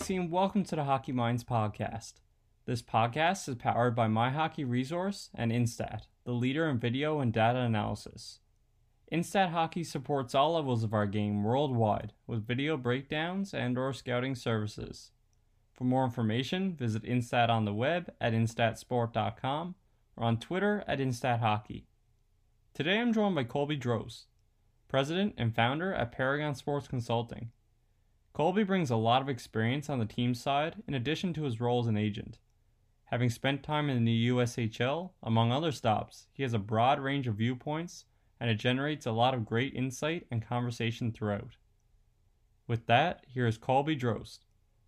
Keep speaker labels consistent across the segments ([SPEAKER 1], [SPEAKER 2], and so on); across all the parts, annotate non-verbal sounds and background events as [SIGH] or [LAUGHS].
[SPEAKER 1] Ryan and welcome to the Hockey Minds podcast. This podcast is powered by My Hockey Resource and Instat, the leader in video and data analysis. Instat Hockey supports all levels of our game worldwide with video breakdowns and/or scouting services. For more information, visit Instat on the web at instatsport.com or on Twitter at InstatHockey. Today I'm joined by Colby Drost, president and founder at Paragon Sports Consulting. Colby brings a lot of experience on the team side in addition to his role as an agent. Having spent time in the USHL, among other stops, he has a broad range of viewpoints and it generates a lot of great insight and conversation throughout. With that, here is Colby Drost,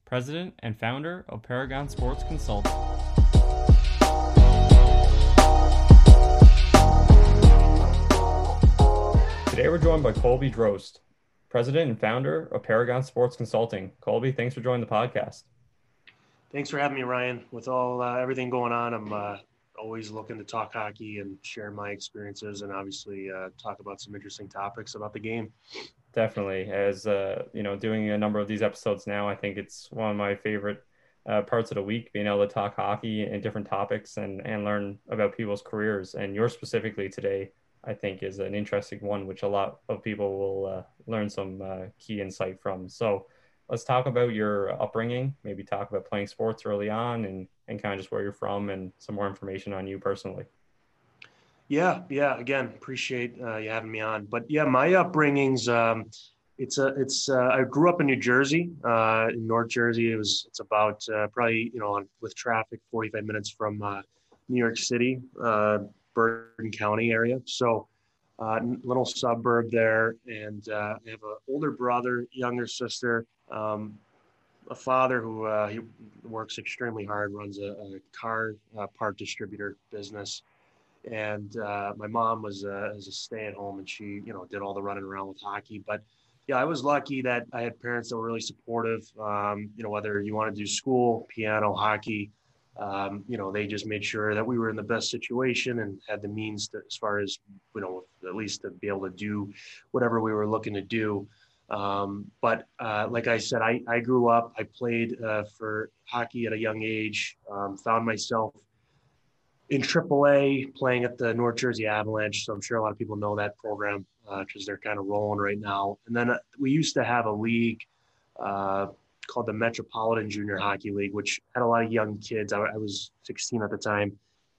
[SPEAKER 1] president and founder of Paragon Sports Consulting. Today we're joined by Colby Drost, president and founder of Paragon Sports Consulting. Colby, thanks for joining the podcast.
[SPEAKER 2] Thanks for having me, Ryan. With all uh, everything going on, I'm uh, always looking to talk hockey and share my experiences, and obviously uh, talk about some interesting topics about the game.
[SPEAKER 1] Definitely, as uh, you know, doing a number of these episodes now, I think it's one of my favorite uh, parts of the week, being able to talk hockey and different topics and and learn about people's careers. And yours specifically today, I think, is an interesting one, which a lot of people will uh, learn some uh, key insight from. So. Let's talk about your upbringing. Maybe talk about playing sports early on, and and kind of just where you're from, and some more information on you personally.
[SPEAKER 2] Yeah, yeah. Again, appreciate uh, you having me on. But yeah, my upbringing's um, it's a it's uh, I grew up in New Jersey, uh, in North Jersey. It was it's about uh, probably you know on, with traffic, 45 minutes from uh, New York City, uh, Bergen County area. So. Uh, little suburb there, and uh, I have an older brother, younger sister, um, a father who uh, he works extremely hard, runs a, a car uh, part distributor business, and uh, my mom was uh, as a stay at home, and she you know did all the running around with hockey. But yeah, I was lucky that I had parents that were really supportive. Um, you know, whether you want to do school, piano, hockey, um, you know, they just made sure that we were in the best situation and had the means to, as far as you know, at least to be able to do whatever we were looking to do. Um, but uh, like I said, I, I grew up, I played uh, for hockey at a young age, um, found myself in AAA playing at the North Jersey Avalanche. So I'm sure a lot of people know that program because uh, they're kind of rolling right now. And then uh, we used to have a league uh, called the Metropolitan Junior Hockey League, which had a lot of young kids. I, I was 16 at the time,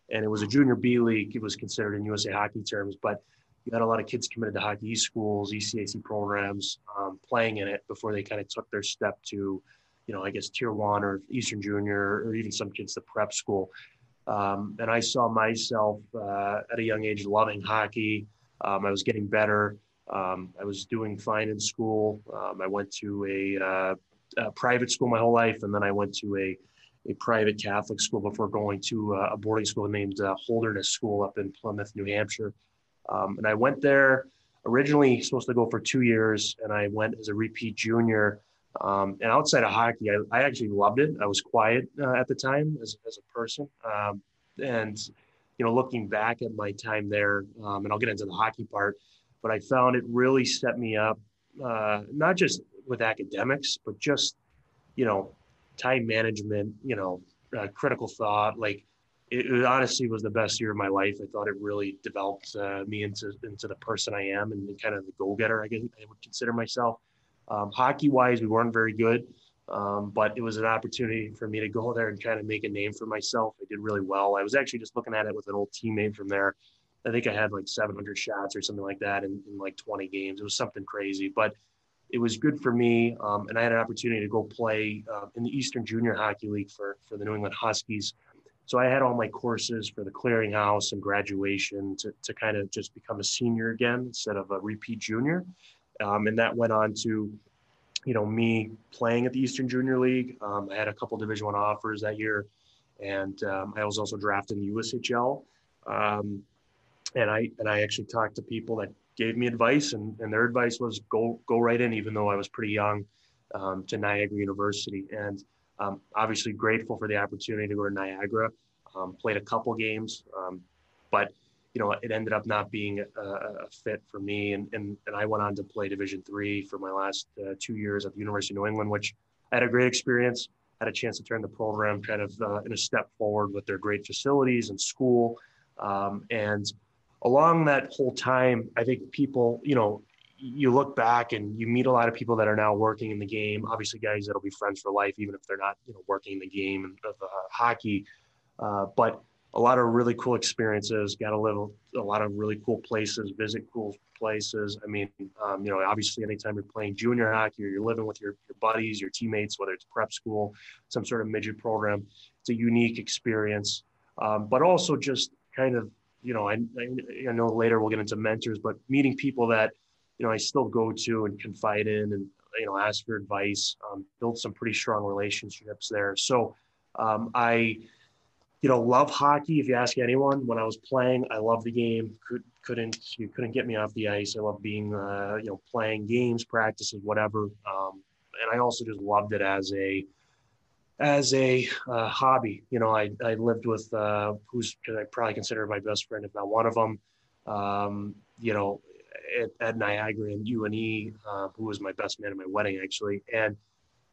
[SPEAKER 2] and it was a junior B league. It was considered in USA hockey terms, but you had a lot of kids committed to hockey schools, ECAC programs, um, playing in it before they kind of took their step to, you know, I guess tier one or Eastern Junior, or even some kids to prep school. Um, and I saw myself uh, at a young age loving hockey. Um, I was getting better. Um, I was doing fine in school. Um, I went to a, uh, private school my whole life, and then I went to a a private Catholic school before going to uh, a boarding school named uh, Holderness School up in Plymouth, New Hampshire. Um, and I went there originally supposed to go for two years, and I went as a repeat junior. Um, and outside of hockey, I, I, actually loved it. I was quiet uh, at the time as, as a person. Um, and you know, looking back at my time there, um, and I'll get into the hockey part, but I found it really set me up, uh, not just with academics, but just, you know, time management, you know, uh, critical thought. Like it, it, honestly was the best year of my life. I thought it really developed uh, me into into the person I am and kind of the go getter I, guess I would consider myself. Um, hockey wise, we weren't very good, um, but it was an opportunity for me to go there and kind of make a name for myself. I did really well. I was actually just looking at it with an old teammate from there. I think I had like 700 shots or something like that in, in like 20 games. It was something crazy, but it was good for me. Um, and I had an opportunity to go play uh, in the Eastern Junior Hockey League for, for the New England Huskies. So I had all my courses for the clearinghouse and graduation to, to kind of just become a senior again instead of a repeat junior. Um, and that went on to, you know, me playing at the Eastern Junior League. Um, I had a couple Division One offers that year, and um, I was also drafted in the USHL. Um, and I and I actually talked to people that gave me advice, and, and their advice was go go right in, even though I was pretty young, um, to Niagara University. And um, obviously grateful for the opportunity to go to Niagara. Um, played a couple games, um, but you know it ended up not being a, a fit for me. And, and and I went on to play Division three for my last uh, two years at the University of New England, which I had a great experience. Had a chance to turn the program kind of uh, in a step forward with their great facilities and school, um, and along that whole time, I think people, you know, you look back and you meet a lot of people that are now working in the game. Obviously, guys that'll be friends for life, even if they're not, you know, working the game of uh, hockey. Uh, but a lot of really cool experiences. Got to live a lot of really cool places, visit cool places. I mean, um, you know, obviously, anytime you're playing junior hockey or you're living with your, your buddies, your teammates, whether it's prep school, some sort of midget program, it's a unique experience. Um, but also just kind of you know, I, I know later we'll get into mentors, but meeting people that, you know, I still go to and confide in and, you know, ask for advice, um, build some pretty strong relationships there. So um, I, you know, love hockey. If you ask anyone, when I was playing, I love the game. Could, couldn't you couldn't get me off the ice. I love being, uh, you know, playing games, practices, whatever. Um, and I also just loved it as a, as a uh, hobby. You know, I, I lived with uh, who's I probably consider my best friend, if not one of them. Um, you know, at, at, Niagara and UNE, uh, who was my best man at my wedding actually, and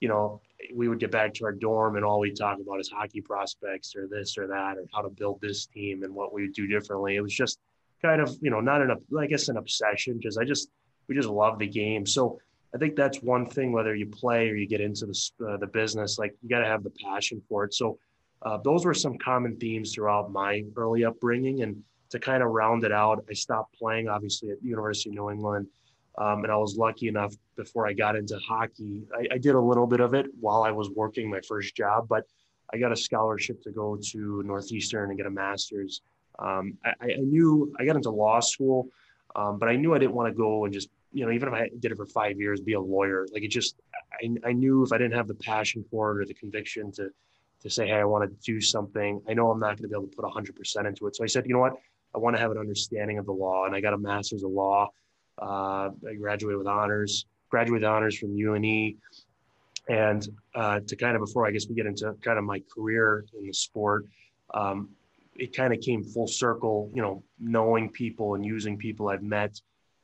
[SPEAKER 2] you know, we would get back to our dorm and all we'd talk about is hockey prospects or this or that or how to build this team and what we would do differently. It was just kind of you know not an I guess an obsession because I just we just love the game. So I think that's one thing, whether you play or you get into the, uh, the business, like you got to have the passion for it. So uh, those were some common themes throughout my early upbringing. And to kind of round it out, I stopped playing, obviously, at the University of New England. Um, and I was lucky enough before I got into hockey. I, I, did a little bit of it while I was working my first job, but I got a scholarship to go to Northeastern and get a master's. Um, I, I, knew I got into law school, um, but I knew I didn't want to go and just you know, even if I did it for five years, be a lawyer, like it just, I, I knew if I didn't have the passion for it or the conviction to, to say, hey, I want to do something, I know I'm not going to be able to put 100% into it. So I said, you know what? I want to have an understanding of the law. And I got a master's of law. Uh, I graduated with honors, graduated honors from UNE. And uh, to kind of, before I guess we get into kind of my career in the sport, um, it kind of came full circle, you know, knowing people and using people I've met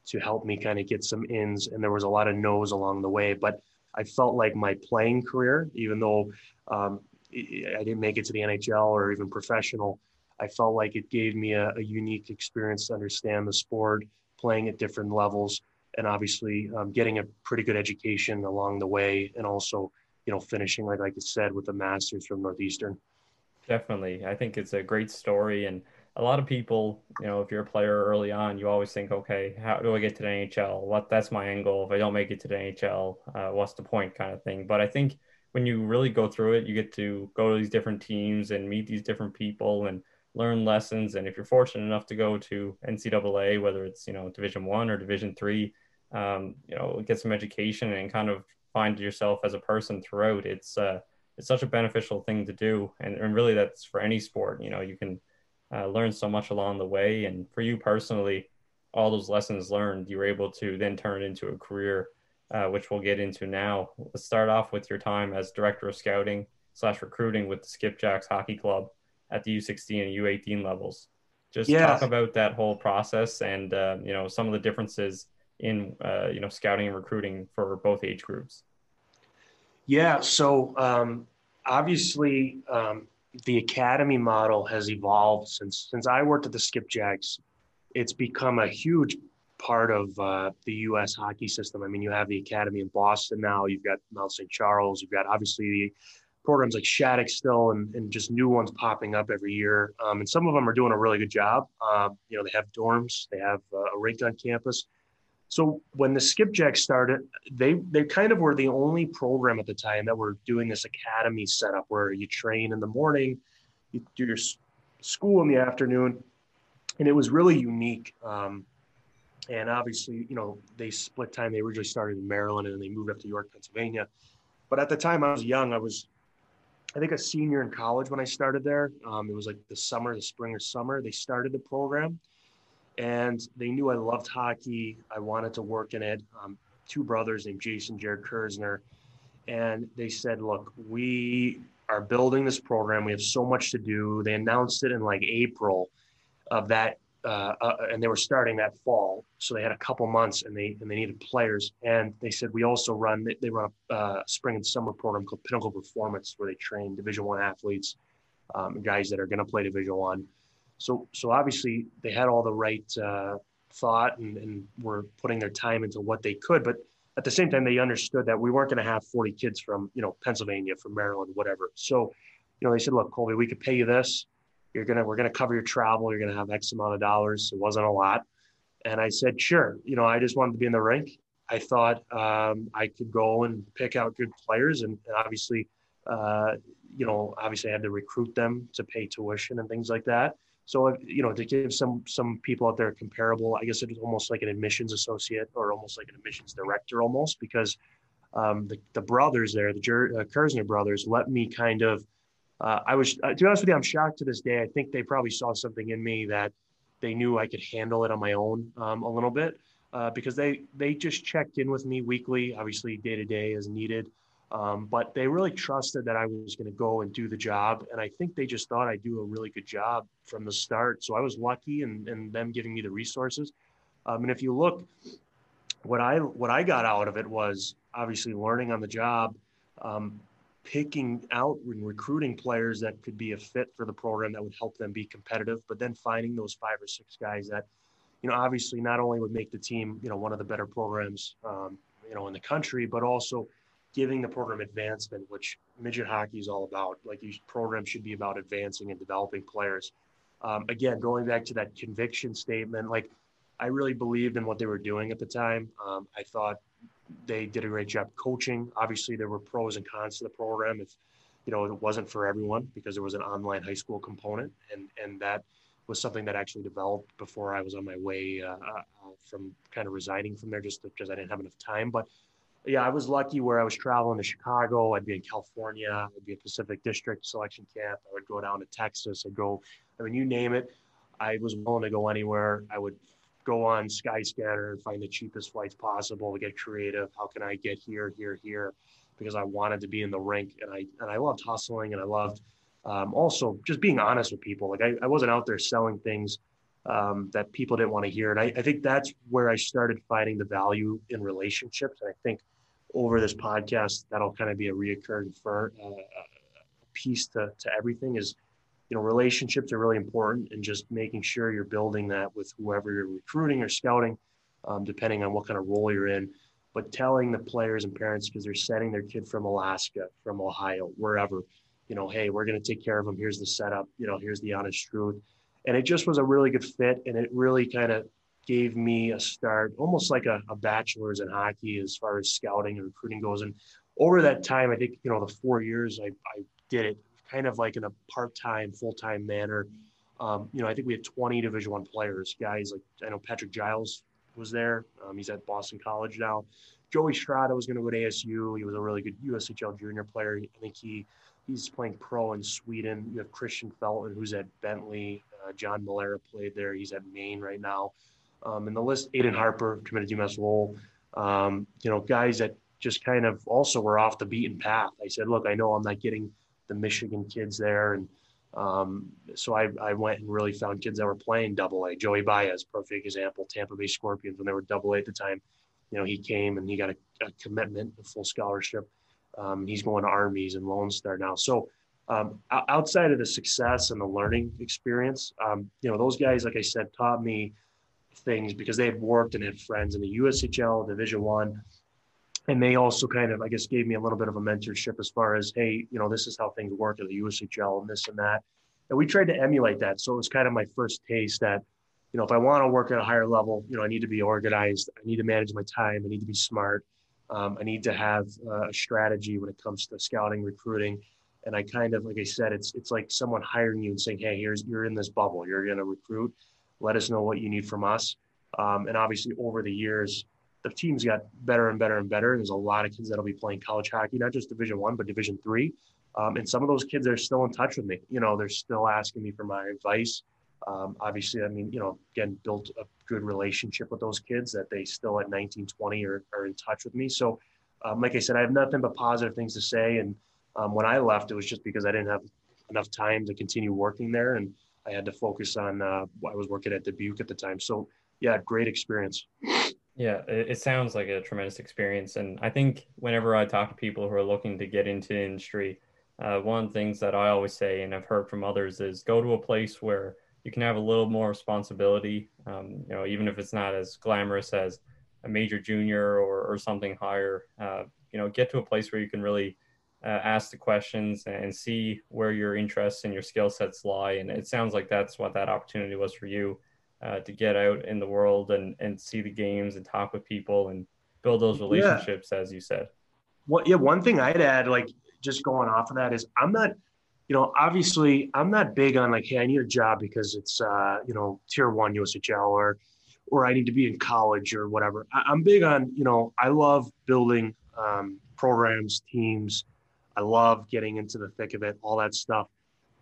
[SPEAKER 2] to help me kind of get some ins. And there was a lot of no's along the way. But I felt like my playing career, even though um, I didn't make it to the NHL or even professional, I felt like it gave me a, a, unique experience to understand the sport, playing at different levels, and obviously um, getting a pretty good education along the way, and also, you know, finishing like like I said with a master's from Northeastern.
[SPEAKER 1] Definitely, I think it's a great story, and a lot of people, you know, if you're a player early on, you always think, okay, how do I get to the NHL? What that's my end goal. If I don't make it to the NHL, uh, what's the point, kind of thing. But I think when you really go through it, you get to go to these different teams and meet these different people and learn lessons. And if you're fortunate enough to go to NCAA, whether it's you know Division One or Division Three, um, you know, get some education and kind of find yourself as a person throughout. It's uh, it's such a beneficial thing to do, and, and really that's for any sport. You know, you can uh, learned so much along the way. And for you personally, all those lessons learned, you were able to then turn it into a career, uh, which we'll get into now. Let's start off with your time as director of scouting slash recruiting with the Skipjacks Hockey Club at the U16 and U18 levels. Just yeah. talk about that whole process and uh, you know some of the differences in uh, you know scouting and recruiting for both age groups.
[SPEAKER 2] Yeah, so um, obviously um, the academy model has evolved since since I worked at the Skipjacks. It's become a huge part of uh, the U.S. hockey system. I mean, you have the academy in Boston now. You've got Mount St. Charles. You've got obviously the programs like Shattuck still, and, and just new ones popping up every year. Um, and some of them are doing a really good job. Um, you know, they have dorms. They have uh, a rink on campus. So when the Skipjack started, they they kind of were the only program at the time that were doing this academy setup where you train in the morning, you do your school in the afternoon, and it was really unique. Um, and obviously, you know, they split time. They originally started in Maryland and then they moved up to York, Pennsylvania. But at the time I was young, I was, I think, a senior in college when I started there. Um, it was like the summer, the spring or summer. They started the program and they knew I loved hockey. I wanted to work in it. Um, two brothers named Jason Jared Kersner, and they said, "Look, we are building this program. We have so much to do." They announced it in like April of that, uh, uh, and they were starting that fall, so they had a couple months, and they and they needed players. And they said, "We also run they, they run a uh, spring and summer program called Pinnacle Performance, where they train Division One athletes, um, guys that are going to play Division One." So, so obviously they had all the right uh, thought and, and were putting their time into what they could. But at the same time, they understood that we weren't going to have 40 kids from, you know, Pennsylvania, from Maryland, whatever. So, you know, they said, look, Colby, we could pay you this. You're to, we're to cover your travel. You're to have X amount of dollars. It wasn't a lot. And I said, sure. You know, I just wanted to be in the rink. I thought um, I could go and pick out good players and, and obviously, uh, you know, obviously I had to recruit them to pay tuition and things like that. So you know, to give some some people out there comparable, I guess it was almost like an admissions associate or almost like an admissions director, almost because um, the the brothers there, the Jer- uh, Kersner brothers, let me kind of. Uh, I was uh, to be honest with you, I'm shocked to this day. I think they probably saw something in me that they knew I could handle it on my own um, a little bit uh, because they they just checked in with me weekly, obviously day to day as needed. Um, but they really trusted that I was going to go and do the job. And I think they just thought I'd do a really good job from the start. So I was lucky and and them giving me the resources. Um, and if you look, what I what I got out of it was obviously learning on the job, um, picking out and recruiting players that could be a fit for the program that would help them be competitive, but then finding those five or six guys that, you know, obviously not only would make the team, you know, one of the better programs, um, you know, in the country, but also giving the program advancement, which midget hockey is all about. Like these programs should be about advancing and developing players. Um, again, going back to that conviction statement, like I really believed in what they were doing at the time. Um, I thought they did a great job coaching. Obviously, there were pros and cons to the program. If you know, it wasn't for everyone because there was an online high school component, and and that was something that actually developed before I was on my way uh, uh, from kind of resigning from there, just because I didn't have enough time. But yeah, I was lucky where I was traveling to Chicago. I'd be in California. I'd be a Pacific District selection camp. I would go down to Texas. I'd go, I mean, you name it. I was willing to go anywhere. I would go on Skyscanner and find the cheapest flights possible get creative. How can I get here, here, here? Because I wanted to be in the rink and I and I loved hustling and I loved um, also just being honest with people. Like I, I wasn't out there selling things um, that people didn't want to hear. And I, I think that's where I started finding the value in relationships. And I think over this podcast, that'll kind of be a reoccurring for, uh, piece to, to everything is, you know, relationships are really important and just making sure you're building that with whoever you're recruiting or scouting, um, depending on what kind of role you're in. But telling the players and parents, because they're sending their kid from Alaska, from Ohio, wherever, you know, hey, we're going to take care of them. Here's the setup. You know, here's the honest truth. And it just was a really good fit. And it really kind of gave me a start, almost like a, a bachelor's in hockey as far as scouting and recruiting goes. And over that time, I think, you know, the four years I, I did it kind of like in a part-time, full-time manner. Um, you know, I think we had 20 division one players, guys like, I know Patrick Giles was there. Um, he's at Boston college now. Joey Strada was going to go to ASU. He was a really good USHL junior player. I think he, he's playing pro in Sweden. You have Christian Felton, who's at Bentley. Uh, John Malera played there. He's at Maine right now. Um, and the list, Aiden Harper committed to UMass Lowell. Um, you know, guys that just kind of also were off the beaten path. I said, look, I know I'm not getting the Michigan kids there, and Um, so I, I went and really found kids that were playing double A. Joey Baez, perfect example, Tampa Bay Scorpions when they were double A at the time. You know, he came and he got a, a commitment, a full scholarship. Um, he's going to armies and Lone Star now. So um, outside of the success and the learning experience, um, you know, those guys, like I said, taught me things because they had worked and had friends in the USHL, Division One, and they also kind of, I guess, gave me a little bit of a mentorship as far as, hey, you know, this is how things work at the USHL and this and that. And we tried to emulate that. So it was kind of my first taste that, you know, if I want to work at a higher level, you know, I need to be organized. I need to manage my time. I need to be smart. Um, I need to have uh, a strategy when it comes to scouting, recruiting. And I kind of, like I said, it's it's like someone hiring you and saying, "Hey, here's you're in this bubble. You're going to recruit. Let us know what you need from us." Um, and obviously, over the years, the teams got better and better and better. There's a lot of kids that'll be playing college hockey, not just Division One, but Division Three. Um, and some of those kids are still in touch with me. You know, they're still asking me for my advice. Um, obviously, I mean, you know, again, built a good relationship with those kids that they still at 19, 20 are, are in touch with me. So, um, like I said, I have nothing but positive things to say. And um, when I left, it was just because I didn't have enough time to continue working there. And I had to focus on, uh, I was working at Dubuque at the time. So, yeah, great experience.
[SPEAKER 1] Yeah, it, sounds like a tremendous experience. And I think whenever I talk to people who are looking to get into industry, uh, one of the things that I always say, and I've heard from others, is go to a place where you can have a little more responsibility. Um, you know, even if it's not as glamorous as a major junior or, or something higher. Uh, you know, get to a place where you can really uh, ask the questions and see where your interests and your skill sets lie. And it sounds like that's what that opportunity was for you uh, to get out in the world and, and see the games and talk with people and build those relationships, yeah. as you said.
[SPEAKER 2] Well, yeah, one thing I'd add, like just going off of that, is I'm not, you know, obviously I'm not big on like, hey, I need a job because it's, uh, you know, tier one USHL or, or I need to be in college or whatever. I, am big on, you know, I love building um, programs, teams. I love getting into the thick of it, all that stuff.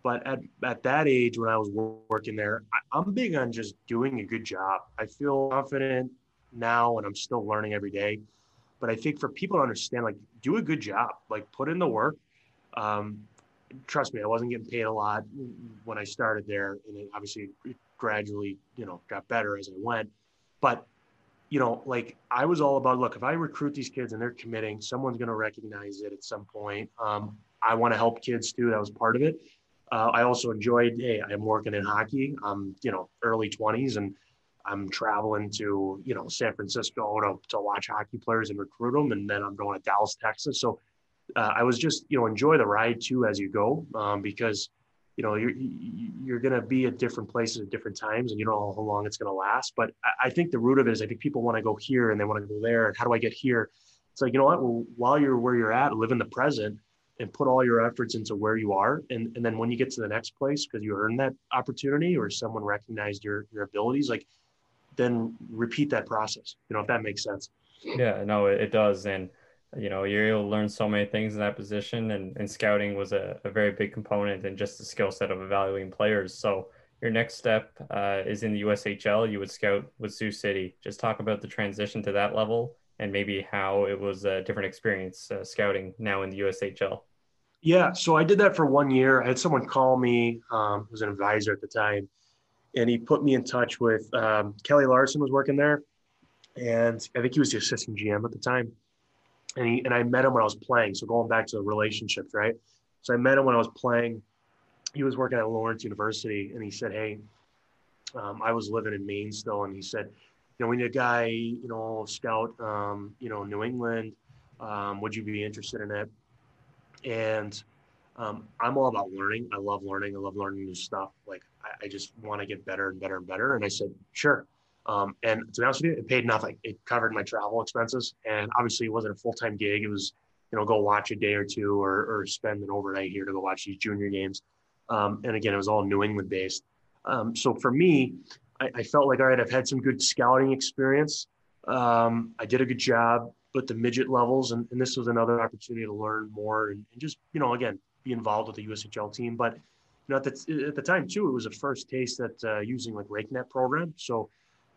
[SPEAKER 2] But at, at that age, when I was working there, I, I'm big on just doing a good job. I feel confident now and I'm still learning every day. But I think for people to understand, like, do a good job, like, put in the work. Um, trust me, I wasn't getting paid a lot when I started there. And it obviously gradually, you know, got better as I went. But, you know, like I was all about look, if I recruit these kids and they're committing, someone's going to recognize it at some point. Um, I want to help kids too. That was part of it. Uh, I also enjoyed, hey, I'm working in hockey. I'm, you know, early 20s and I'm traveling to, you know, San Francisco to, to watch hockey players and recruit them. And then I'm going to Dallas, Texas. So uh, I was just, you know, enjoy the ride too as you go um, because – you know you're you're going to be at different places at different times and you don't know how long it's going to last but I, think the root of it is i think people want to go here and they want to go there and how do i get here? It's like you know what? Well, while you're where you're at live in the present and put all your efforts into where you are. And, and then when you get to the next place because you earned that opportunity or someone recognized your your abilities like then repeat that process you know if that makes sense.
[SPEAKER 1] Yeah no it does. And you know, to learn so many things in that position, and, and scouting was a, a very big component in just the skill set of evaluating players. So, your next step uh, is in the USHL. You would scout with Sioux City. Just talk about the transition to that level and maybe how it was a different experience uh, scouting now in the USHL.
[SPEAKER 2] Yeah, so I did that for one year. I had someone call me, um, who was an advisor at the time, and he put me in touch with um, Kelly Larson was working there, and I think he was the assistant GM at the time and he and I met him when I was playing. So going back to relationships, right? So I met him when I was playing. He was working at Lawrence University, and he said, "Hey, um, I was living in Maine still, and he said, you know, we need a guy, you know, scout, um, you know, New England. Um, would you be interested in it?" And um, I'm all about learning. I love learning. I love learning new stuff. Like I, I just want to get better and better and better. And I said, "Sure." Um, and to be honest with you, it paid nothing. It covered my travel expenses, and obviously, it wasn't a full time gig. It was, you know, go watch a day or two, or, or spend an overnight here to go watch these junior games. Um, and again, it was all New England based. Um, so for me, I, I, felt like all right, I've had some good scouting experience. Um, I did a good job, but the midget levels, and, and, this was another opportunity to learn more and, and, just, you know, again, be involved with the USHL team. But you know, at the, at the time too, it was a first taste at uh, using like RinkNet program. So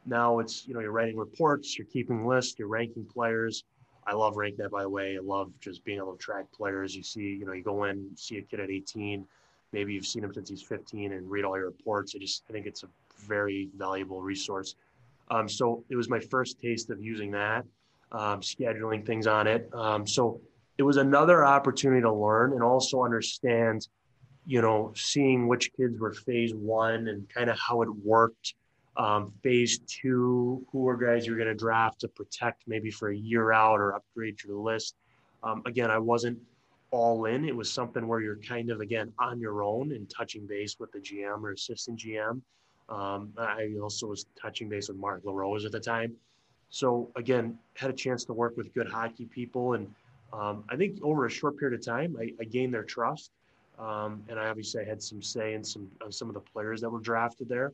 [SPEAKER 2] now it's, you know, you're writing reports, you're keeping lists, you're ranking players. I love RinkNet, by the way. I love just being able to track players. You see, you know, you go in, see a kid at 18, maybe you've seen him since he's 15 and read all your reports. I just I think it's a very valuable resource. Um, so it was my first taste of using that, um, scheduling things on it. Um, so it was another opportunity to learn and also understand, you know, seeing which kids were phase one and kind of how it worked. Um, phase two, who are guys you're going to draft to protect maybe for a year out or upgrade your list. Um, again, I wasn't all in. It was something where you're kind of again on your own and touching base with the GM or assistant GM. Um, I also was touching base with Mark LaRose at the time. So again, had a chance to work with good hockey people, and um, I think over a short period of time, I, I gained their trust, um, and I obviously had some say in some uh, some of the players that were drafted there.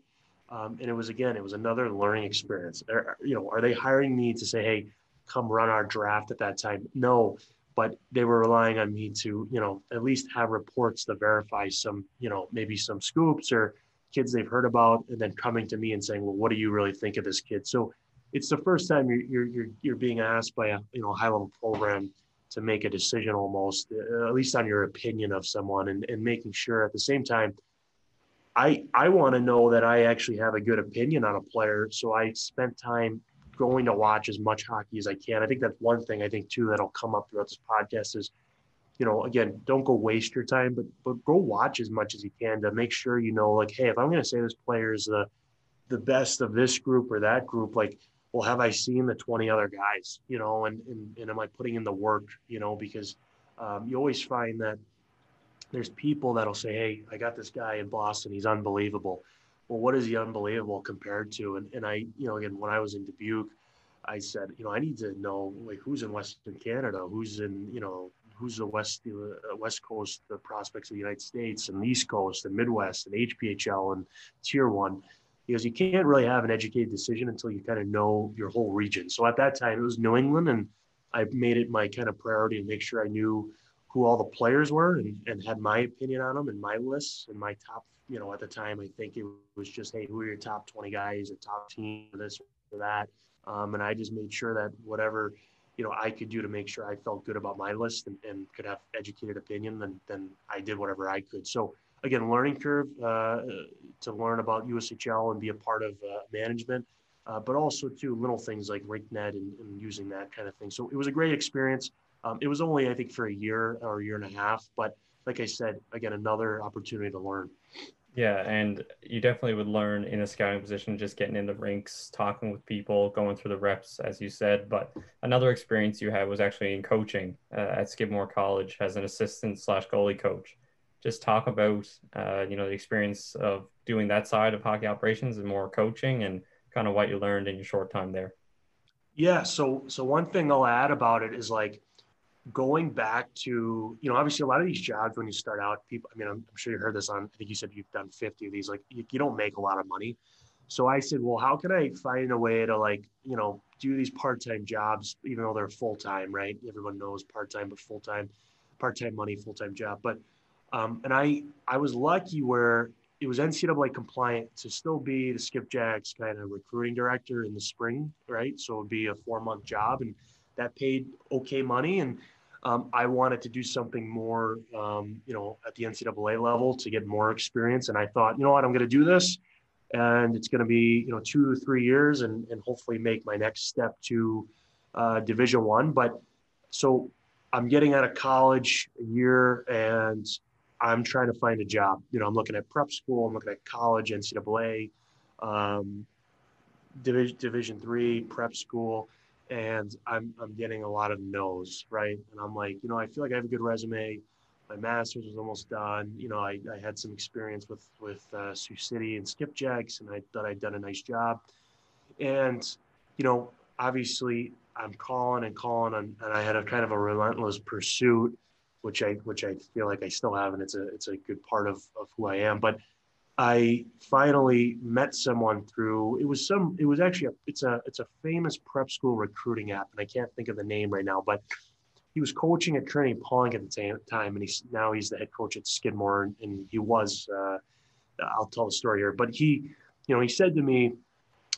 [SPEAKER 2] Um, and it was again, it was another learning experience. Are, you know, are they hiring me to say, "Hey, come run our draft at that time"? No, but they were relying on me to, you know, at least have reports to verify some, you know, maybe some scoops or kids they've heard about, and then coming to me and saying, "Well, what do you really think of this kid?" So it's the first time you're you're you're, you're being asked by a you know high level program to make a decision almost, uh, at least on your opinion of someone, and, and making sure at the same time. I, I want to know that I actually have a good opinion on a player. So I spent time going to watch as much hockey as I can. I think that's one thing I think too that'll come up throughout this podcast is, you know, again, don't go waste your time, but but go watch as much as you can to make sure you know, like, hey, if I'm going to say this player is the the best of this group or that group, like, well, have I seen the 20 other guys, you know, and and, and am I putting in the work, you know, because um, you always find that there's people that'll say, hey, I got this guy in Boston, he's unbelievable well, what is he unbelievable compared to? And, and I, you know, again, when I was in Dubuque, I said, you know, I need to know like who's in Western Canada, who's in, you know, who's the West, uh, West Coast, the prospects of the United States and the East Coast and Midwest and HPHL and Tier One. Because you can't really have an educated decision until you kind of know your whole region. So at that time, it was New England, and I made it my kind of priority to make sure I knew who all the players were and, and had my opinion on them and my lists and my top you know, at the time, I think it was just, hey, who are your top 20 guys or top team or this or that? Um, and I just made sure that whatever, you know, I could do to make sure I felt good about my list and, and could have educated opinion, then, then I did whatever I could. So again, learning curve uh, to learn about USHL and be a part of uh, management, uh, but also too little things like RinkNet and, and, using that kind of thing. So it was a great experience. Um, it was only, I think, for a year or a year and a half, but like I said, again, another opportunity to learn.
[SPEAKER 1] Yeah, and you definitely would learn in a scouting position just getting in the rinks, talking with people, going through the reps, as you said. But another experience you had was actually in coaching uh, at Skidmore College as an assistant slash goalie coach. Just talk about uh, you know the experience of doing that side of hockey operations and more coaching and kind of what you learned in your short time there.
[SPEAKER 2] Yeah, so so one thing I'll add about it is like going back to you know obviously a lot of these jobs when you start out people i mean i'm, I'm sure you heard this on i think you said you've done 50 of these like you, you, don't make a lot of money. So i said well how can i find a way to like you know do these part-time jobs even though they're full-time right? Everyone knows part-time but full-time part-time money full-time job. But um, and i i was lucky where it was ncaa compliant to still be the skipjacks kind of recruiting director in the spring right? So it'd be a four-month job and that paid okay money and um, I wanted to do something more, um, you know, at the NCAA level to get more experience. And I thought, you know what, I'm going to do this, and it's going to be, you know, two three years, and and hopefully make my next step to uh, Division One. But so I'm getting out of college a year, and I'm trying to find a job. You know, I'm looking at prep school, I'm looking at college, NCAA, um, Division Division three prep school and I'm I'm getting a lot of no's, right? And I'm like, you know, I feel like I have a good resume. My master's was almost done. You know, I, I had some experience with with uh, Sioux City and Skipjacks, and I thought I'd done a nice job. And you know, obviously, I'm calling and calling, and, and I had a kind of a relentless pursuit, which I which I feel like I still have, and it's a it's a good part of of who I am. But I finally met someone through it was some it was actually a, it's a it's a famous prep school recruiting app and I can't think of the name right now but he was coaching at Trinity Pawling at the same time and he's now he's the head coach at Skidmore and, and he was uh, I'll tell the story here but he you know he said to me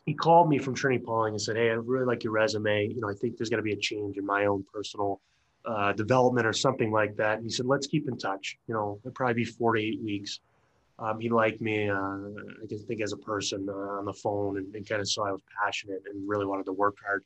[SPEAKER 2] he called me from Trinity Pawling and said hey I really like your resume you know I think there's going to be a change in my own personal uh, development or something like that. And he said, let's keep in touch. You know, it'd probably be four to eight weeks. Um, he liked me, uh, I can think as a person uh, on the phone and, and kind of saw I was passionate and really wanted to work hard.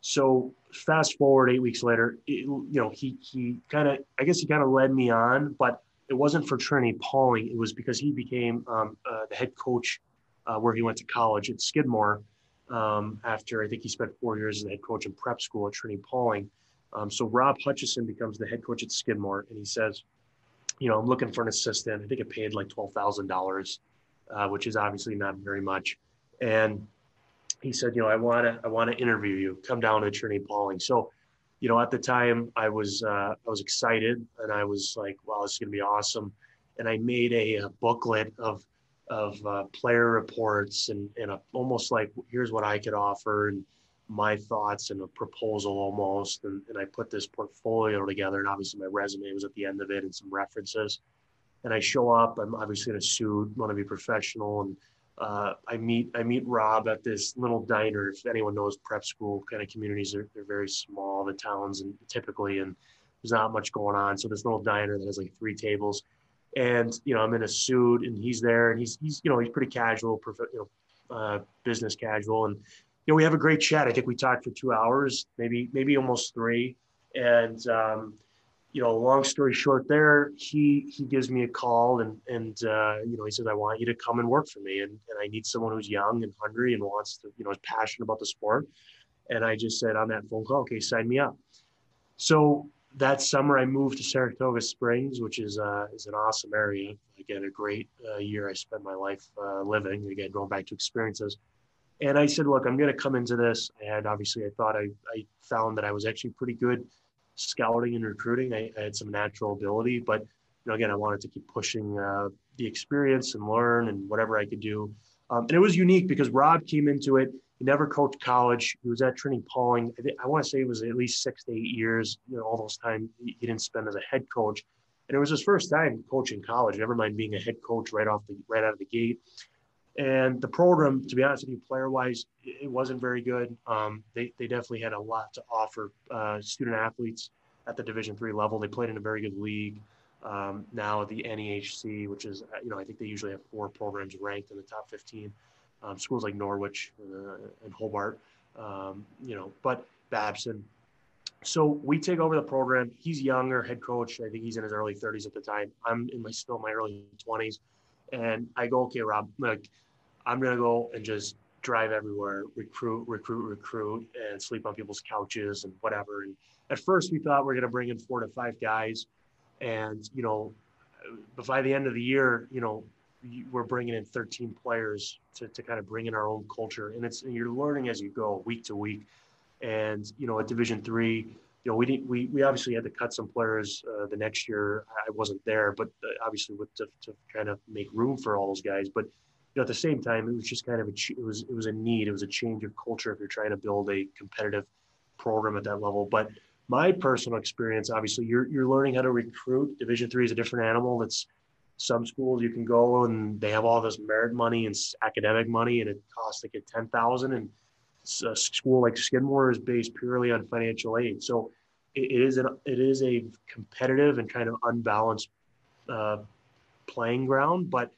[SPEAKER 2] So fast forward eight weeks later, it, you know, he, he kind of, I guess he kind of led me on, but it wasn't for Trinity Pawling. It was because he became um, uh, the head coach uh, where he went to college at Skidmore um, after I think he spent four years as the head coach in prep school at Trinity Pawling. Um, so Rob Hutchison becomes the head coach at Skidmore, and he says, you know, I'm looking for an assistant. I think it paid like twelve thousand uh, dollars, which is obviously not very much. And he said, you know, I want to, I want to interview you. Come down to Trinity Pawling. So, you know, at the time, I was, uh, I was excited, and I was like, wow, this is gonna be awesome. And I made a, a booklet of of uh, player reports and, and a, almost like here's what I could offer and my thoughts and a proposal almost. And, and I put this portfolio together and obviously my resume was at the end of it and some references. And I show up, I'm obviously in a suit, want to be professional. And uh, I meet, I meet Rob at this little diner. If anyone knows prep school kind of communities, they're, they're very small, the towns and typically, and there's not much going on. So this little diner that has like three tables and you know I'm in a suit and he's there and he's he's you know he's pretty casual, you know, uh, business casual, and you know we have a great chat. I think we talked for two hours, maybe maybe almost three, and um, you know, long story short, there he he gives me a call and and uh, you know he says I want you to come and work for me, and and I need someone who's young and hungry and wants to you know is passionate about the sport, and I just said on that phone call, okay, sign me up. So that summer, I moved to Saratoga Springs, which is uh, is an awesome area. Again, a great uh, year I spent my life uh, living. Again, going back to experiences. And I said, look, I'm going to come into this. And obviously, I thought I, I found that I was actually pretty good scouting and recruiting. I, I had some natural ability, but you know, again, I wanted to keep pushing uh, the experience and learn and whatever I could do. Um, and it was unique because Rob came into it he never coached college. He was at Trinity Pawling. I, I want to say it was at least six to eight years. You know, all those time he, he didn't spend as a head coach, and it was his first time coaching college. Never mind being a head coach right off the right out of the gate. And the program, to be honest with you, player wise, it wasn't very good. Um, they, they definitely had a lot to offer uh, student athletes at the Division three level. They played in a very good league. Um, now at the NEHC, which is you know I think they usually have four programs ranked in the top 15 um, schools like Norwich uh, and Hobart, um, you know, but Babson. So we take over the program. He's younger, head coach. I think he's in his early 30s at the time. I'm in my still my early 20s, and I go, okay, Rob, like I'm gonna go and just drive everywhere, recruit, recruit, recruit, and sleep on people's couches and whatever. And at first, we thought we are gonna bring in four to five guys, and you know, but by the end of the year, you know, we're bringing in 13 players to, to kind of bring in our own culture. And it's and you're learning as you go week to week. And you know at division three you know we didn't we, we obviously had to cut some players uh, the next year. I wasn't there but uh, obviously with to, to kind of make room for all those guys. But know at the same time it was just kind of a it was it was a need it was a change of culture if you're trying to build a competitive program at that level. But my personal experience obviously you're you're learning how to recruit. Division three is a different animal. That's some schools you can go and they have all this merit money and academic money and it costs like a 10,000 and a school like Skidmore is based purely on financial aid. So it is an, it is a competitive and kind of unbalanced uh, playing ground, but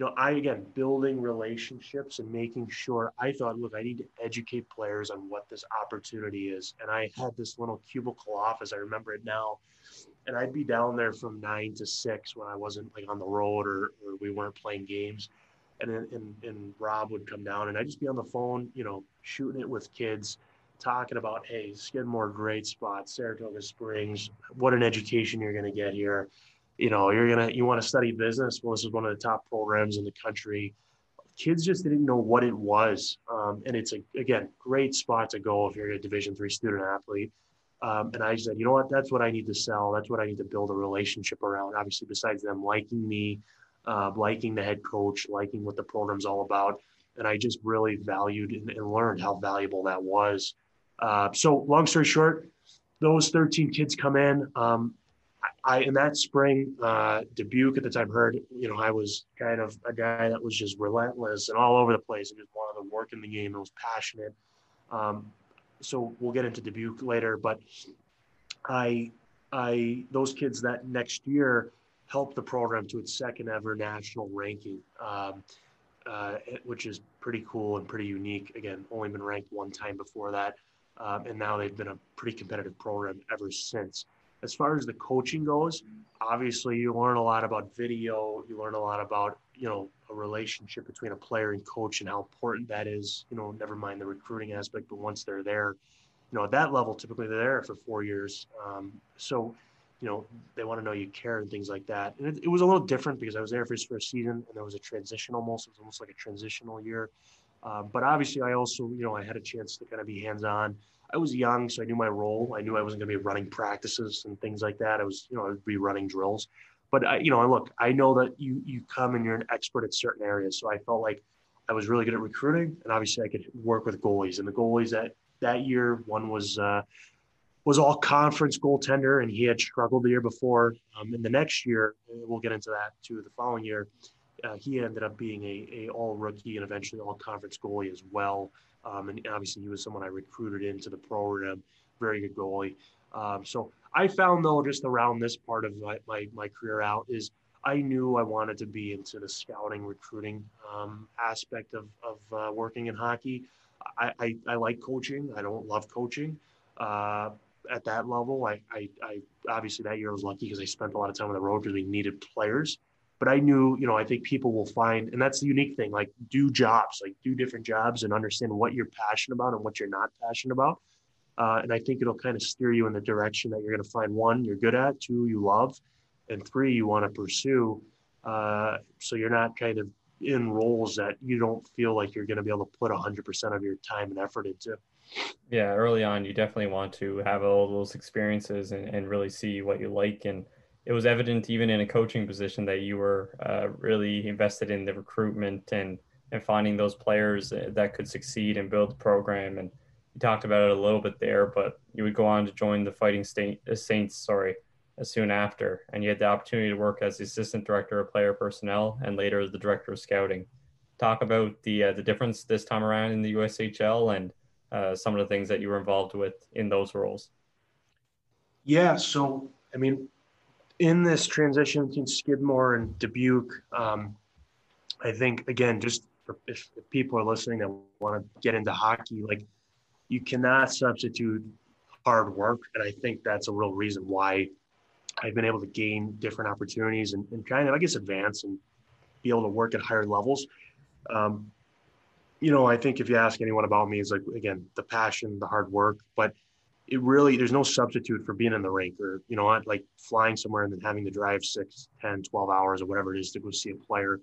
[SPEAKER 2] you know, I again building relationships and making sure I thought, look, I need to educate players on what this opportunity is. And I had this little cubicle office, I remember it now, and I'd be down there from nine to six when I wasn't like on the road or, or we weren't playing games. And, and and Rob would come down and I'd just be on the phone, you know, shooting it with kids, talking about, hey, Skidmore, great spot, Saratoga Springs, what an education you're going to get here. You know, you're gonna you want to study business. Well, this is one of the top programs in the country. Kids just didn't know what it was, um, and it's a again great spot to go if you're a Division three student athlete um, and I said, you know what? That's what I need to sell. That's what I need to build a relationship around. Obviously, besides them liking me, uh, liking the head coach, liking what the program's all about. And I just really valued and, and learned how valuable that was. Uh, so, long story short, those 13 kids come in. Um, I, in that spring, uh, Dubuque at the time heard, you know, I was kind of a guy that was just relentless and all over the place and just wanted to work in the game and was passionate. Um, so we'll get into Dubuque later. But I, I, those kids that next year helped the program to its second ever national ranking, um, uh, which is pretty cool and pretty unique. Again, only been ranked one time before that. Um, and now they've been a pretty competitive program ever since. As far as the coaching goes, obviously you learn a lot about video. You learn a lot about you know a relationship between a player and coach and how important that is. You know, never mind the recruiting aspect, but once they're there, you know, at that level, typically they're there for four years. Um, so, you know, they want to know you care and things like that. And it, it was a little different because I was there for his first season and there was a transition almost. It was almost like a transitional year. Uh, but obviously, I also, you know, I had a chance to kind of be hands on. I was young, so I knew my role. I knew I wasn't going to be running practices and things like that. I was, you know, I would be running drills. But I, you know, look, I know that you you come and you're an expert at certain areas. So I felt like I was really good at recruiting, and obviously I could work with goalies. And the goalies that that year, one was uh, was all conference goaltender, and he had struggled the year before. Um, and the next year, we'll get into that too. The following year, uh, he ended up being a, a all rookie and eventually all conference goalie as well. Um, and obviously, he was someone I recruited into the program. Very good goalie. Um, so I found though, just around this part of my, my, my, career out, is I knew I wanted to be into the scouting recruiting um, aspect of, of uh, working in hockey. I, I, I, like coaching. I don't love coaching uh, at that level. I, I, I, obviously that year was lucky because I spent a lot of time on the road because we needed players but I knew, you know, I think people will find, and that's the unique thing, like do jobs, like do different jobs and understand what you're passionate about and what you're not passionate about. Uh, and I think it'll kind of steer you in the direction that you're going to find one you're good at, two you love, and three you want to pursue. Uh, so you're not kind of in roles that you don't feel like you're going to be able to put 100% of your time and effort into.
[SPEAKER 1] Yeah, early on, you definitely want to have all those experiences and, and really see what you like and it was evident even in a coaching position that you were uh, really invested in the recruitment and and finding those players that could succeed and build the program. And you talked about it a little bit there, but you would go on to join the Fighting uh, Saints, sorry, soon after, and you had the opportunity to work as the assistant director of player personnel and later as the director of scouting. Talk about the uh, the difference this time around in the USHL and uh, some of the things that you were involved with in those roles.
[SPEAKER 2] Yeah, so I mean, in this transition between Skidmore and Dubuque, um, I think again, just if, if, people are listening that want to get into hockey, like you cannot substitute hard work, and I think that's a real reason why I've been able to gain different opportunities and, and kind of, I guess, advance and be able to work at higher levels. Um, you know, I think if you ask anyone about me, it's like again the passion, the hard work, but it really there's no substitute for being in the rink or you know like flying somewhere and then having to drive 6 10 12 hours or whatever it is to go see a player.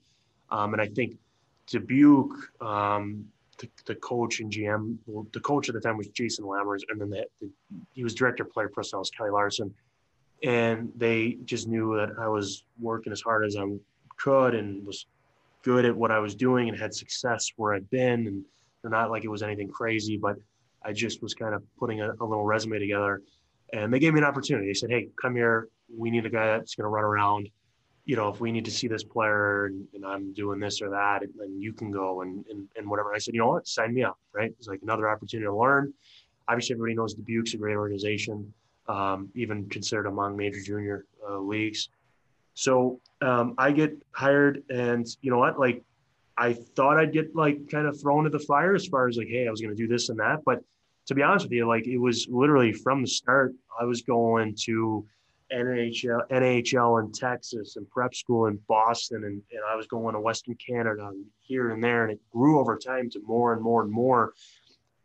[SPEAKER 2] Um, and i think dubuque um, the, the, coach and gm well, the coach at the time was jason lammers and then the, the, he was director of player personnel was kelly larson. And they just knew that i was working as hard as i could and was good at what i was doing and had success where i'd been and not like it was anything crazy but I just was kind of putting a, a, little resume together, and they gave me an opportunity. They said, "Hey, come here. We need a guy that's going to run around. You know, if we need to see this player, and, and I'm doing this or that, then you can go and, and and whatever." I said, "You know what? Sign me up." Right? It's like another opportunity to learn. Obviously, everybody knows Dubuque's a great organization, um, even considered among major junior uh, leagues. So um, I get hired, and you know what? Like I thought I'd get like kind of thrown to the fire as far as like, hey, I was going to do this and that. But to be honest with you, like it was literally from the start, I was going to NHL, NHL in Texas and prep school in Boston, and, and I was going to Western Canada and here and there. And it grew over time to more and more and more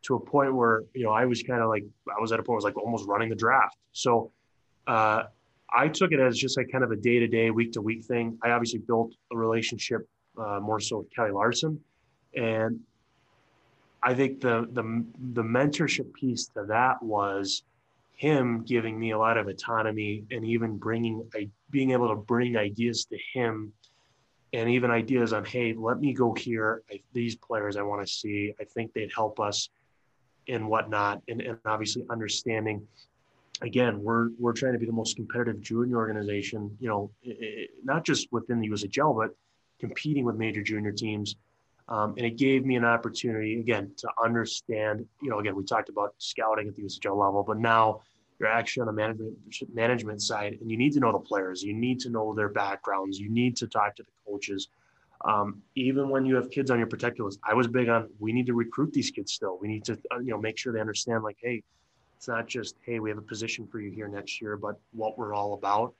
[SPEAKER 2] to a point where, you know, I was kind of like, I was at a point where I was like almost running the draft. So, uh, I took it as just like kind of a day to day, week to week thing. I obviously built a relationship uh, more so with Kelly Larson, and I think the the the mentorship piece to that was him giving me a lot of autonomy and even bringing being able to bring ideas to him and even ideas on hey let me go here. I, these players i want to see. I think they'd help us and whatnot. And, and obviously understanding again we're we're trying to be the most competitive junior organization you know it, not just within the ushl but competing with major junior teams. Um, and it gave me an opportunity again to understand. You know, again, we talked about scouting at the USHL level, but now you're actually on the management management side, and you need to know the players. You need to know their backgrounds. You need to talk to the coaches. Um, even when you have kids on your protected list, I was big on we need to recruit these kids still. We need to uh, you know make sure they understand like, hey, it's not just hey we have a position for you here next year, but what we're all about.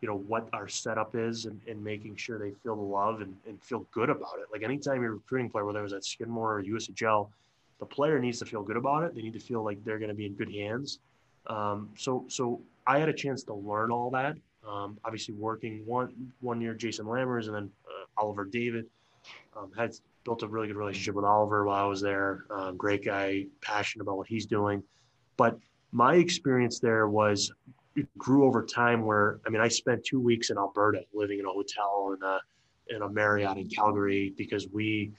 [SPEAKER 2] You know what our setup is, and, and making sure they feel the love and, and feel good about it. Like anytime you're recruiting player, whether it was at Skidmore or USHL, the player needs to feel good about it. They need to feel like they're going to be in good hands um, so so I had a chance to learn all that. Um, obviously, working one one year Jason Lammers and then uh, Oliver David um, had built a really good relationship with Oliver while I was there. Um, great guy, passionate about what he's doing. But my experience there was grew over time. Where I mean, I spent two weeks in Alberta, living in a hotel in a in a Marriott in Calgary because we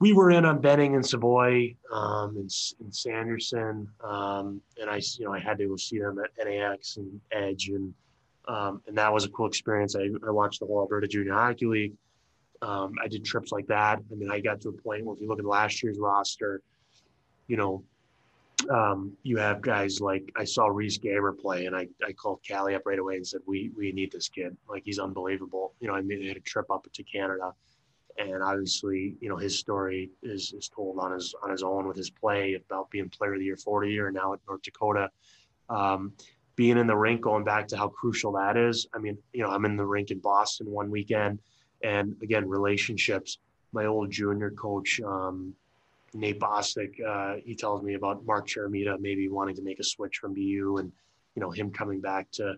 [SPEAKER 2] we were in on Benning and Savoie um, and, and Sanderson, um, and I, you know, I had to go see them at NAX and Edge, and um, and that was a cool experience. I, I watched the whole Alberta Junior Hockey League. Um, I did trips like that. I mean, I got to a point where if you look at last year's roster, you know, um, you have guys like I saw Riese Gaber play, and I, I called Kelly up right away and said, "We we need this kid. Like he's unbelievable." You know, I made a trip up to Canada and obviously, you know, his story is is told on his on his own with his play about being Player of the Year, 40 year, and now at North Dakota. Um, being in the rink, going back to how crucial that is. I mean, you know, I'm in the rink in Boston one weekend, and again, relationships. My old junior coach, um, Nate Bostic, uh, he tells me about Mark Cheremeta maybe wanting to make a switch from BU, and you know, him coming back to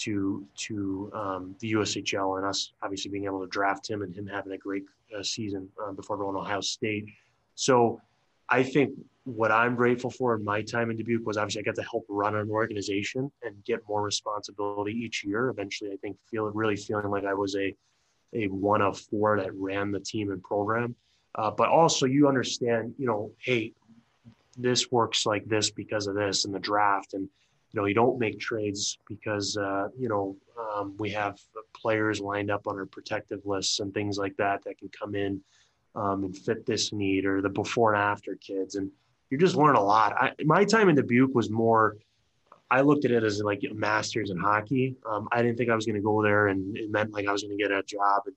[SPEAKER 2] to to um, the USHL and us obviously being able to draft him and him having a great uh, season uh, before going to Ohio State. So I think what I'm grateful for in my time in Dubuque was obviously I got to help run an organization and get more responsibility each year. Eventually, I think feel really feeling like I was a a one of four that ran the team and program. Uh, but also, you understand, you know, hey, this works like this because of this and the draft and you know, you don't make trades because, uh, you know, um, we have players lined up on our protective lists and things like that that can come in um, and fit this need or the before and after kids. And you just learn a lot. I, my time in Dubuque was more, I looked at it as like master's in hockey. Um, I didn't think I was going to go there and it meant like I was going to get a job at,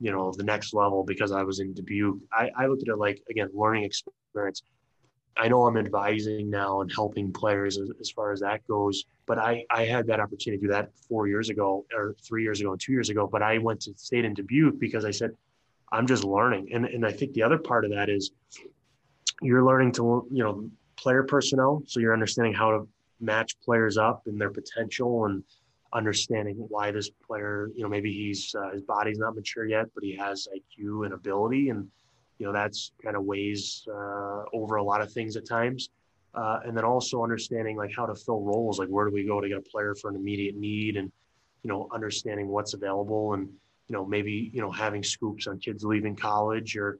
[SPEAKER 2] you know, the next level because I was in Dubuque. I, I looked at it like, again, learning experience. I know I'm advising now and helping players as, as, far as that goes, but I, I had that opportunity to do that four years ago or three years ago and two years ago. But I went to stayed in Dubuque because I said, I'm just learning. And, and I think the other part of that is you're learning to, you know, player personnel. So you're understanding how to match players up and their potential and understanding why this player, you know, maybe he's, uh, his body's not mature yet, but he has IQ and ability. And, you know that's kind of weighs uh, over a lot of things at times uh, and then also understanding like how to fill roles like where do we go to get a player for an immediate need and you know understanding what's available and you know maybe you know having scoops on kids leaving college or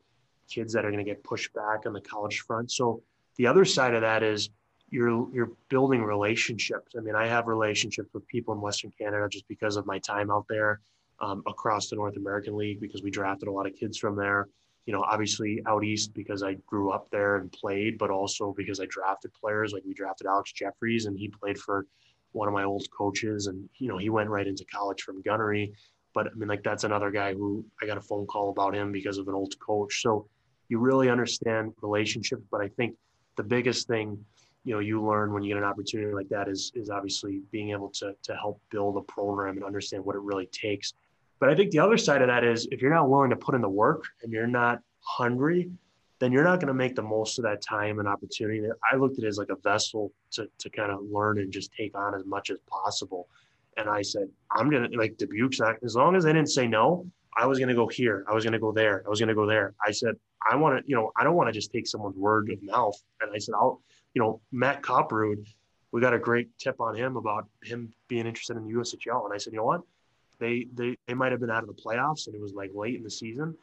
[SPEAKER 2] kids that are going to get pushed back on the college front so the other side of that is you're you're building relationships i mean i have relationships with people in western canada just because of my time out there um, across the north american league because we drafted a lot of kids from there you know, obviously out east because I grew up there and played, but also because I drafted players. Like we drafted Alex Jefferies, and he played for one of my old coaches, and you know, he went right into college from gunnery. But I mean, like that's another guy who I got a phone call about him because of an old coach. So you really understand relationships. But I think the biggest thing, you know, you learn when you get an opportunity like that is is obviously being able to to help build a program and understand what it really takes but I think the other side of that is if you're not willing to put in the work and you're not hungry, then you're not going to make the most of that time and opportunity. I looked at it as like a vessel to, to kind of learn and just take on as much as possible. And I said, I'm going to like Dubuque's not, as long as I didn't say no, I was going to go here. I was going to go there. I was going to go there. I said, I want to, you know, I don't want to just take someone's word of mouth. And I said, I'll, you know, Matt Copperwood, we got a great tip on him about him being interested in the USHL. And I said, you know what? They they they might have been out of the playoffs and it was like late in the season.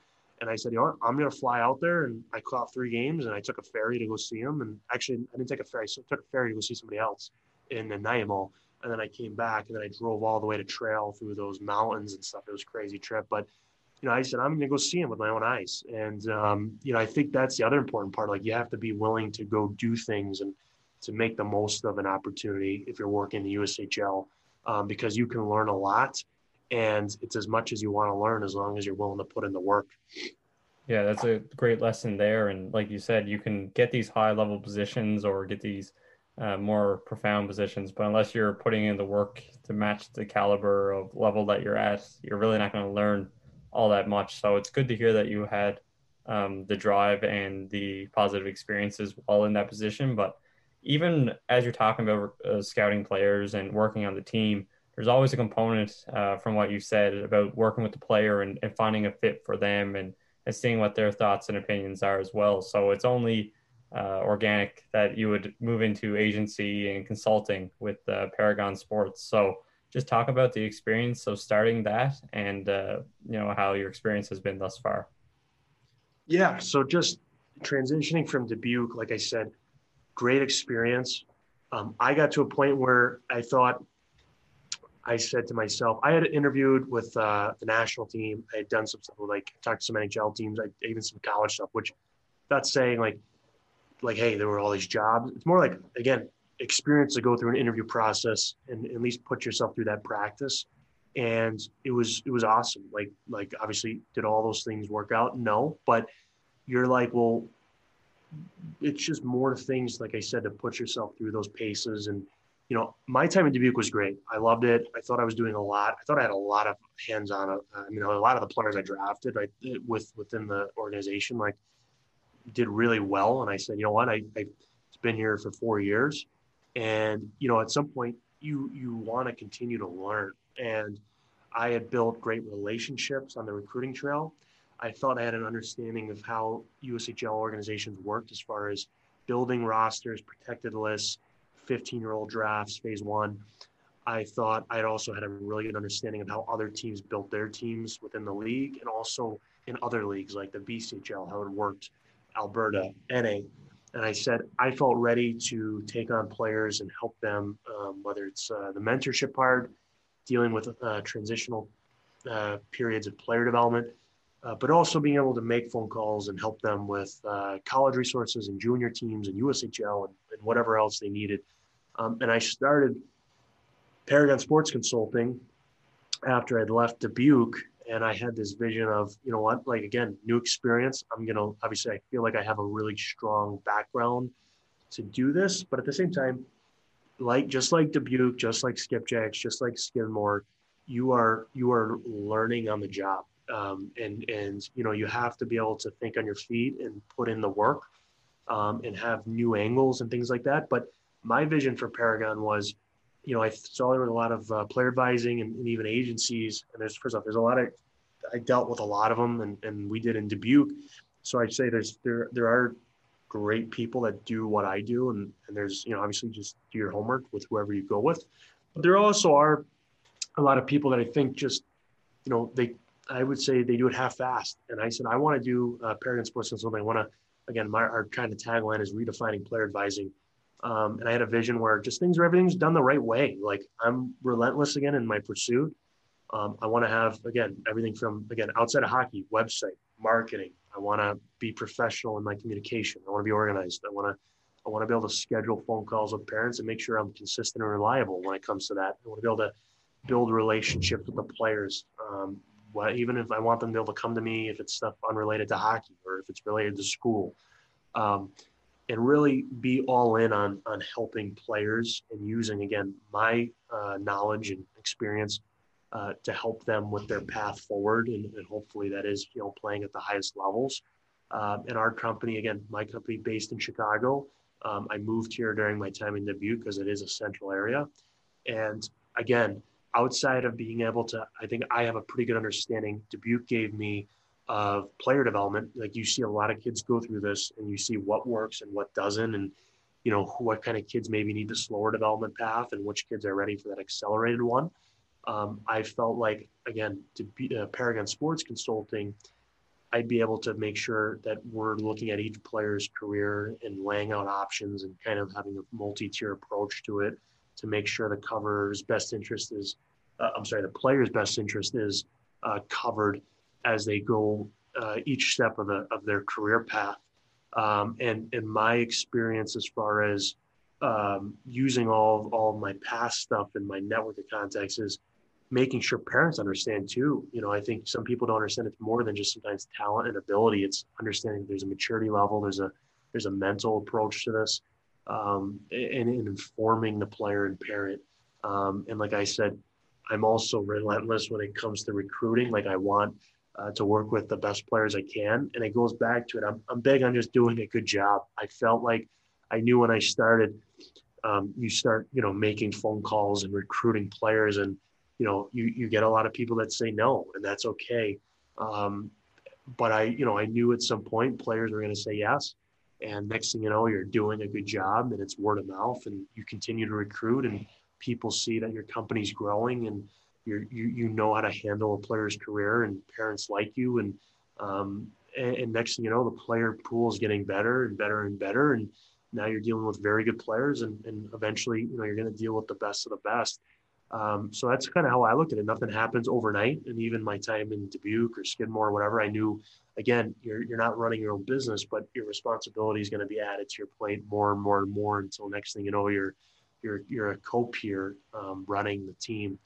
[SPEAKER 2] And I said, you know what, I'm gonna fly out there and I caught three games and I took a ferry to go see them. And actually I didn't take a ferry, so I took a ferry to go see somebody else in Nanaimo. And then I came back and then I drove all the way to trail through those mountains and stuff. It was crazy trip. But you know, I said, I'm going to go see him with my own eyes. And, um, you know, I think that's the other important part. Like, you have to be willing to go do things and to make the most of an opportunity if you're working the USHL um, because you can learn a lot and it's as much as you want to learn as long as you're willing to put in the work.
[SPEAKER 1] Yeah, that's a great lesson there. And like you said, you can get these high level positions or get these uh, more profound positions, but unless you're putting in the work to match the caliber of level that you're at, you're really not going to learn all that much. So it's good to hear that you had um, the drive and the positive experiences while in that position. But even as you're talking about uh, scouting players and working on the team, there's always a component uh, from what you said about working with the player and, and finding a fit for them and, and seeing what their thoughts and opinions are as well. So it's only uh, organic that you would move into agency and consulting with uh, Paragon Sports. So just talk about the experience of starting that and uh, you know how your experience has been thus far.
[SPEAKER 2] Yeah, so just transitioning from Dubuque, like I said, great experience. Um, I got to a point where I thought, I said to myself, I had interviewed with uh, the national team. I had done some stuff like talked to some NHL teams, I, even some college stuff. Which, that's saying like, like hey, there were all these jobs. It's more like again, experience to go through an interview process and at least put yourself through that practice. And it was it was awesome. Like like obviously, did all those things work out? No, but you're like, well, it's just more things, like I said, to put yourself through those paces. And, you know, my time in Dubuque was great. I loved it. I thought I was doing a lot. I thought I had a lot of hands on. Uh, I mean, a lot of the players I drafted right, with within the organization, like, did really well. And I said, you know what, I, I've been here for four years. And, you know, at some point, you you want to continue to learn. And I had built great relationships on the recruiting trail I thought I had an understanding of how USHL organizations worked as far as building rosters, protected lists, 15 year old drafts, phase one. I thought I also had a really good understanding of how other teams built their teams within the league and also in other leagues like the BCHL, how it worked, Alberta, NA. And I said, I felt ready to take on players and help them, um, whether it's uh, the mentorship part, dealing with uh, transitional uh, periods of player development, uh, but also being able to make phone calls and help them with uh, college resources and junior teams and USHL and, and whatever else they needed. Um, and I started Paragon Sports Consulting after I'd left Dubuque. And I had this vision of, you know what, like again, new experience. I'm going to obviously, I feel like I have a really strong background to do this. But at the same time, like just like Dubuque, just like Skipjacks, just like Skidmore, you are you are learning on the job um, and and you know you have to be able to think on your feet and put in the work um, and have new angles and things like that. But my vision for Paragon was, you know, I saw there was a lot of uh, player advising and, and, even agencies. And there's first off, there's a lot of I dealt with a lot of them, and, and we did in Dubuque. So I'd say there's there there are great people that do what I do, and and there's you know obviously just do your homework with whoever you go with. But there also are a lot of people that I think just you know they I would say they do it half fast. And I said, I want to do uh, Paragon Sports Consulting. I want to, again, my, our kind of tagline is redefining player advising. Um, and I had a vision where just things are everything's done the right way. Like I'm relentless again in my pursuit. Um, I want to have again everything from again outside of hockey, website, marketing. I want to be professional in my communication. I want to be organized. I want to I want to be able to schedule phone calls with parents and make sure I'm consistent and reliable when it comes to that. I want to be able to build relationships with the players. Um, what, even if I want them to be able to come to me if it's stuff unrelated to hockey or if it's related to school, um, and really be all in on on helping players and using again my uh, knowledge and experience uh, to help them with their path forward, and, and, hopefully that is you know playing at the highest levels. Um, and our company, again, my company based in Chicago. Um, I moved here during my time in Dubuque because it is a central area, and again, outside of being able to, I think I have a pretty good understanding. Dubuque gave me of player development. Like you see a lot of kids go through this and you see what works and what doesn't. And, you know, what kind of kids maybe need the slower development path and which kids are ready for that accelerated one. Um, I felt like, again, to be uh, Paragon Sports Consulting, I'd be able to make sure that we're looking at each player's career and laying out options and kind of having a multi-tier approach to it to make sure the cover's best interest is, uh, I'm sorry, the player's best interest is uh, covered as they go uh, each step of the of their career path. Um, and in my experience, as far as um, using all all my past stuff and my network of contacts is making sure parents understand too. You know, I think some people don't understand it's more than just sometimes talent and ability. It's understanding there's a maturity level, there's a there's a mental approach to this, um, and, and, informing the player and parent. Um, and like I said, I'm also relentless when it comes to recruiting. Like I want uh, to work with the best players I can, and it goes back to it. I'm I'm big on just doing a good job. I felt like I knew when I started. Um, you start, you know, making phone calls and recruiting players, and you know, you you get a lot of people that say no, and that's okay. Um, but I, you know, I knew at some point players were going to say yes, and next thing you know, you're doing a good job, and it's word of mouth, and you continue to recruit, and people see that your company's growing, and you you you know how to handle a player's career, and parents like you, and um, and, and next thing you know, the player pool is getting better and better and better, and now you're dealing with very good players, and and eventually, you know, you're going to deal with the best of the best um, so that's kind of how I looked at it. Nothing happens overnight. And even my time in Dubuque or Skidmore or whatever, I knew, again, you're, you're not running your own business, but your responsibility is going to be added to your plate more and more and more until next thing you know, you're, you're, you're a co-peer um, running the team.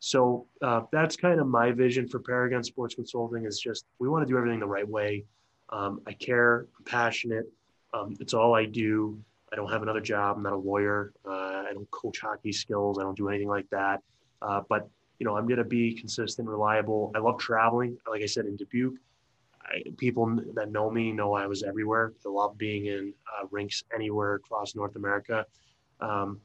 [SPEAKER 2] So uh, that's kind of my vision for Paragon Sports Consulting is just, we want to do everything the right way. Um, I care, I'm passionate. Um, it's all I do. I don't have another job. I'm not a lawyer. Uh, I don't coach hockey skills. I don't do anything like that. Uh, but you know, I'm going to be consistent, reliable. I love traveling. Like I said, in Dubuque, I, people that know me know I was everywhere. I love being in uh, rinks anywhere across North America. Um,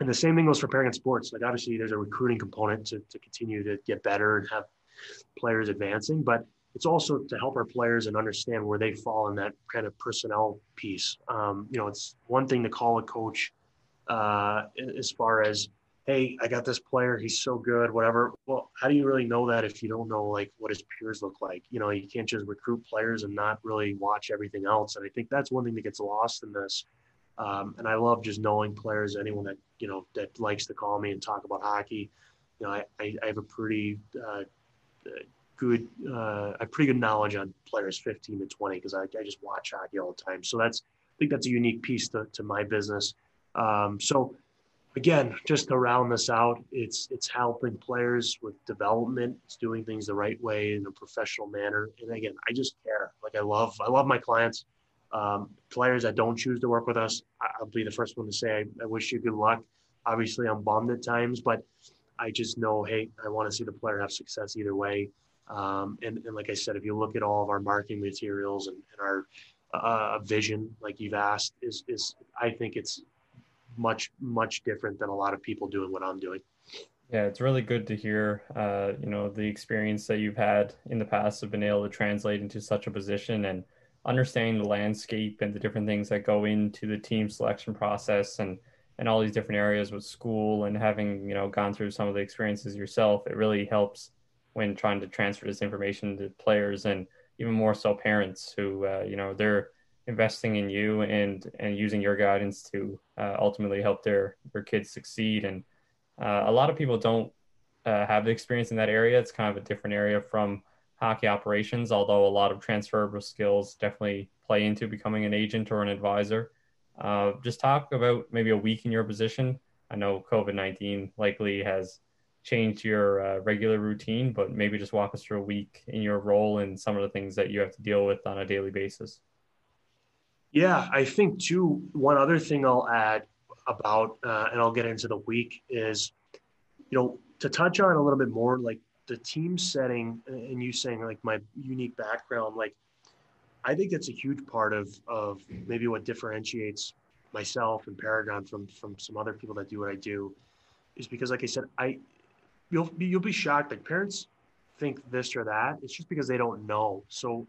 [SPEAKER 2] and the same thing goes for Paragon Sports. Like obviously, there's a recruiting component to, to continue to get better and have players advancing, but it's also to help our players and understand where they fall in that kind of personnel piece. Um, you know, it's one thing to call a coach uh, as far as, hey, I got this player, he's so good, whatever. Well, how do you really know that if you don't know like what his peers look like? You know, you can't just recruit players and not really watch everything else. And I think that's one thing that gets lost in this. Um, and I love just knowing players. Anyone that you know that likes to call me and talk about hockey, you know, I, I, I have a pretty uh, good, uh, have pretty good knowledge on players 15 to 20 because I, I just watch hockey all the time. So that's, I think that's a unique piece to, to my business. Um, so again, just to round this out, it's it's helping players with development. It's doing things the right way in a professional manner. And again, I just care. Like I love I love my clients. Um, players that don't choose to work with us, I'll be the first one to say I, I wish you good luck. Obviously, I'm bummed at times, but I just know, hey, I want to see the player have success either way. Um, and, and like I said, if you look at all of our marketing materials and, and our uh, vision, like you've asked, is, is I think it's much, much different than a lot of people doing what I'm doing.
[SPEAKER 1] Yeah, it's really good to hear, uh, you know, the experience that you've had in the past have been able to translate into such a position and understanding the landscape and the different things that go into the team selection process and, and all these different areas with school and having, you know, gone through some of the experiences yourself, it really helps when trying to transfer this information to players and even more so parents who uh, you know they're investing in you and and using your guidance to uh, ultimately help their their kids succeed. And uh, a lot of people don't uh, have the experience in that area. It's kind of a different area from hockey operations although a lot of transferable skills definitely play into becoming an agent or an advisor uh, just talk about maybe a week in your position i know covid-19 likely has changed your uh, regular routine, but maybe just walk us through a week in your role and some of the things that you have to deal with on a daily basis.
[SPEAKER 2] Yeah, I think too. One other thing I'll add about, uh, and I'll get into the week is, you know, to touch on a little bit more, like the team setting, and you saying like my unique background, like I think that's a huge part of of maybe what differentiates myself and Paragon from from some other people that do what I do, is because like I said, I you'll be, you'll be shocked Like parents think this or that. It's just because they don't know. So,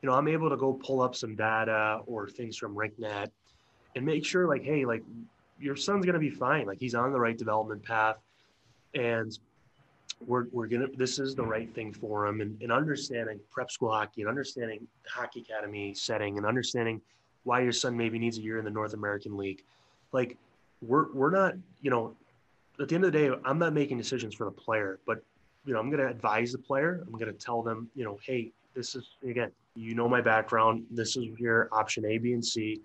[SPEAKER 2] you know, I'm able to go pull up some data or things from RinkNet and make sure, like, hey, like your son's gonna be fine. Like he's on the right development path, and we're we're gonna. This is the right thing for him. And, and understanding prep school hockey and understanding the hockey academy setting and understanding why your son maybe needs a year in the North American League, like we're we're not you know at the end of the day, I'm not making decisions for the player, but you know, I'm going to advise the player. I'm going to tell them, you know, hey, this is again, you know my background. This is your option A, B, and C.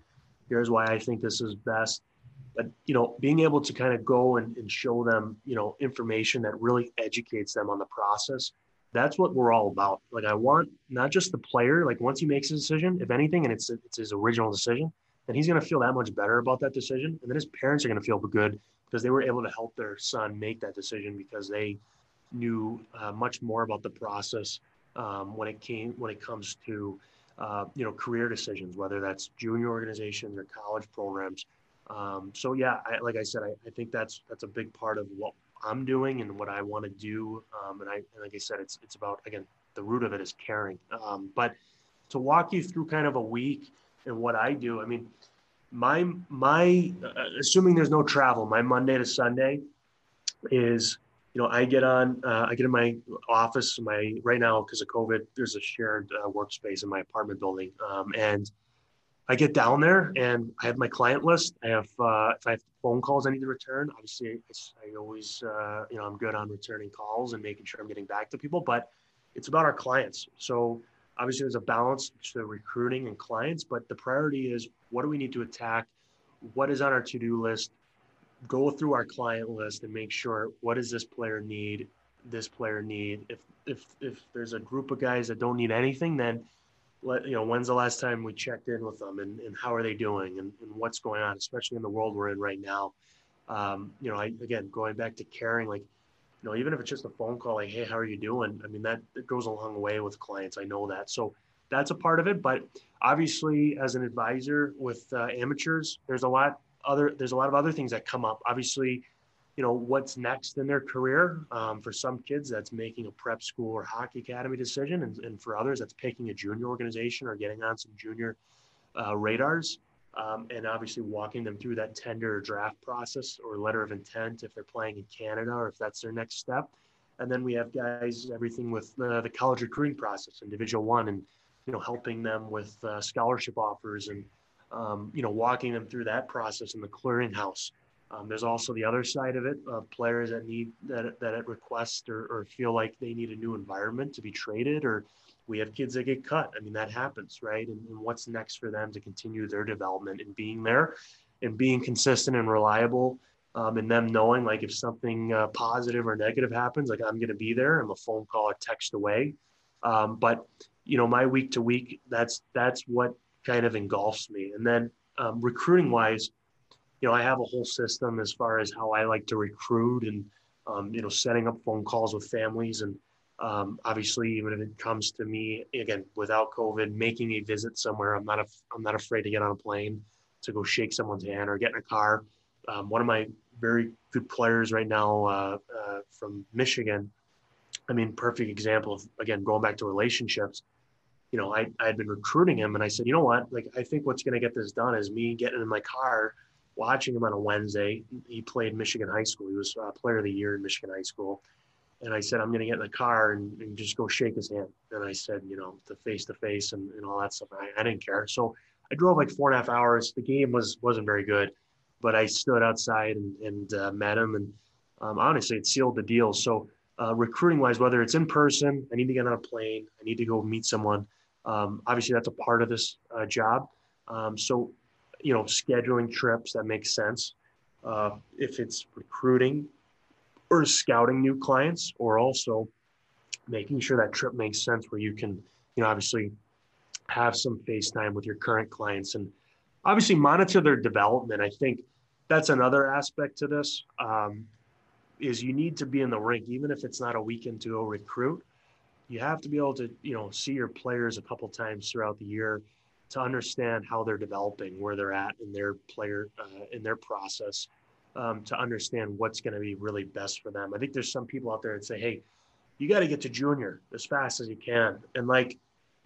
[SPEAKER 2] Here's why I think this is best. But you know being able to kind of go and, and show them you know information that really educates them on the process that's what we're all about. Like i want not just the player like once he makes a decision if anything and it's it's his original decision then he's going to feel that much better about that decision and then his parents are going to feel good because they were able to help their son make that decision because they knew uh, much more about the process um, when it came when it comes to uh, you know career decisions whether that's junior organizations or college programs um, so yeah, I, like I said, I, I, think that's that's a big part of what I'm doing and what I want to do. Um, and I, and like I said, it's it's about again the root of it is caring. Um, but to walk you through kind of a week and what I do, I mean, my my uh, assuming there's no travel, my Monday to Sunday is you know I get on uh, I get in my office my right now because of COVID there's a shared uh, workspace in my apartment building um, and I get down there and I have my client list. I have uh, if I have phone calls I need to return. Obviously, I always uh, you know I'm good on returning calls and making sure I'm getting back to people. But it's about our clients. So obviously there's a balance to recruiting and clients, but the priority is what do we need to attack? What is on our to-do list? Go through our client list and make sure what does this player need? This player need. If if if there's a group of guys that don't need anything, then let you know when's the last time we checked in with them and, and how are they doing and, and what's going on especially in the world we're in right now. Um, you know I, again going back to caring like you know even if it's just a phone call like hey how are you doing? I mean that, goes a long way with clients. I know that. So that's a part of it. But obviously as an advisor with uh, amateurs there's a lot other there's a lot of other things that come up. Obviously you know what's next in their career. Um, for some kids that's making a prep school or hockey academy decision and, and for others that's picking a junior organization or getting on some junior uh, radars. Um, and obviously walking them through that tender draft process or letter of intent if they're playing in canada or if that's their next step. And then we have guys everything with uh, the college recruiting process in division one and you know helping them with uh, scholarship offers and um, you know walking them through that process in the clearinghouse um, there's also the other side of it of players that need that that at request or, or feel like they need a new environment to be traded, or we have kids that get cut. I mean that happens, right? And, and what's next for them to continue their development and being there, and being consistent and reliable, um, and them knowing like if something uh, positive or negative happens, like I'm going to be there. I'm a phone call or text away. Um, but you know my week to week, that's that's what kind of engulfs me. And then um, recruiting wise you know, I have a whole system as far as how I like to recruit and, um, you know, setting up phone calls with families. And um, obviously, even if it comes to me, again, without COVID, making a visit somewhere, I'm not, a, I'm not afraid to get on a plane to go shake someone's hand or get in a car. Um, one of my very good players right now uh, uh, from Michigan, I mean, perfect example of, again, going back to relationships you know, I, I had been recruiting him and I said, you know what, like, I think what's going to get this done is me getting in my car watching him on a Wednesday. He played Michigan High School. He was uh, Player of the Year in Michigan High School. And I said, I'm going to get in the car and, and, just go shake his hand. And I said, you know, the face to face and all that stuff. I, I, didn't care. So I drove like four and a half hours. The game was wasn't very good, but I stood outside and, and uh, met him. And um, honestly, it sealed the deal. So uh, recruiting wise, whether it's in person, I need to get on a plane, I need to go meet someone. Um, obviously, that's a part of this uh, job. Um, so you know, scheduling trips that makes sense. Uh, if it's recruiting or scouting new clients, or also making sure that trip makes sense where you can, you know, obviously have some FaceTime with your current clients and obviously monitor their development. I think that's another aspect to this. Um, is you need to be in the rink, even if it's not a weekend to go recruit. You have to be able to, you know, see your players a couple times throughout the year to understand how they're developing, where they're at in their player uh, in their process, um, to understand what's going to be really best for them. I think there's some people out there that say, "Hey, you got to get to junior as fast as you can," and like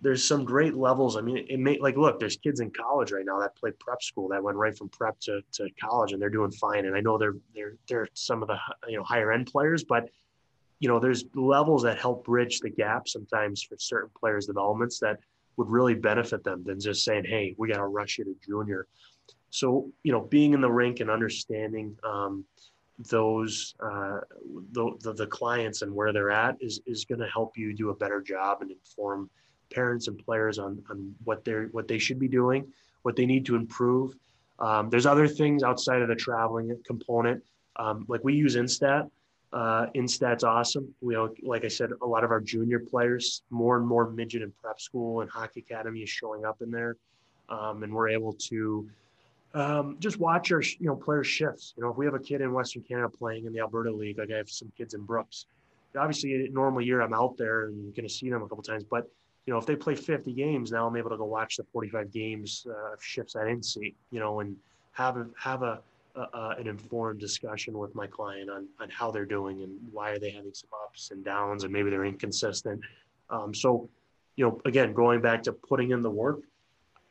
[SPEAKER 2] there's some great levels. I mean, it may like look, there's kids in college right now that play prep school that went right from prep to, to college and they're doing fine. And I know they're they're they're some of the you know higher end players, but you know there's levels that help bridge the gap sometimes for certain players' developments that would really benefit them than just saying, "Hey, we got to rush you to junior." So you know, being in the rink and understanding um, those uh, the, the, the clients and where they're at is is going to help you do a better job and inform parents and players on on what they're what they should be doing, what they need to improve. Um, there's other things outside of the traveling component. Um, like we use Instat. Uh, Instat's awesome. We, like I said, a lot of our junior players, more and more midget and prep school and hockey academy is showing up in there, um, and we're able to um, just watch our you know player shifts. You know, if we have a kid in Western Canada playing in the Alberta League, like I have some kids in Brooks. Obviously, a normal year I'm out there and going to see them a couple times, but you know, if they play 50 games, now I'm able to go watch the 45 games uh, shifts I didn't see. You know, and have a have a, a, an informed discussion with my client on on how they're doing and why are they having some ups and downs and maybe they're inconsistent. Um, so, you know, again, going back to putting in the work,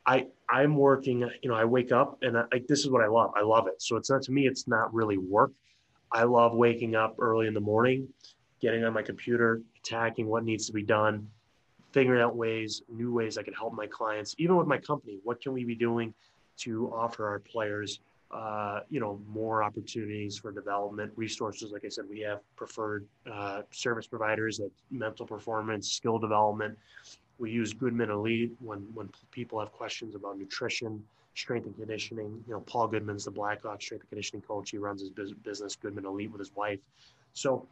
[SPEAKER 2] I I'm working. You know, I wake up and I, like this is what I love. I love it. So it's not to me. It's not really work. I love waking up early in the morning, getting on my computer, attacking what needs to be done, figuring out ways, new ways I can help my clients, even with my company. What can we be doing to offer our players, uh, you know, more opportunities for development, resources? Like I said, we have preferred uh, service providers that mental performance, skill development. We use Goodman Elite when when people have questions about nutrition, strength and conditioning. You know, Paul Goodman's the Blackhawk strength and conditioning coach. He runs his business Goodman Elite with his wife. So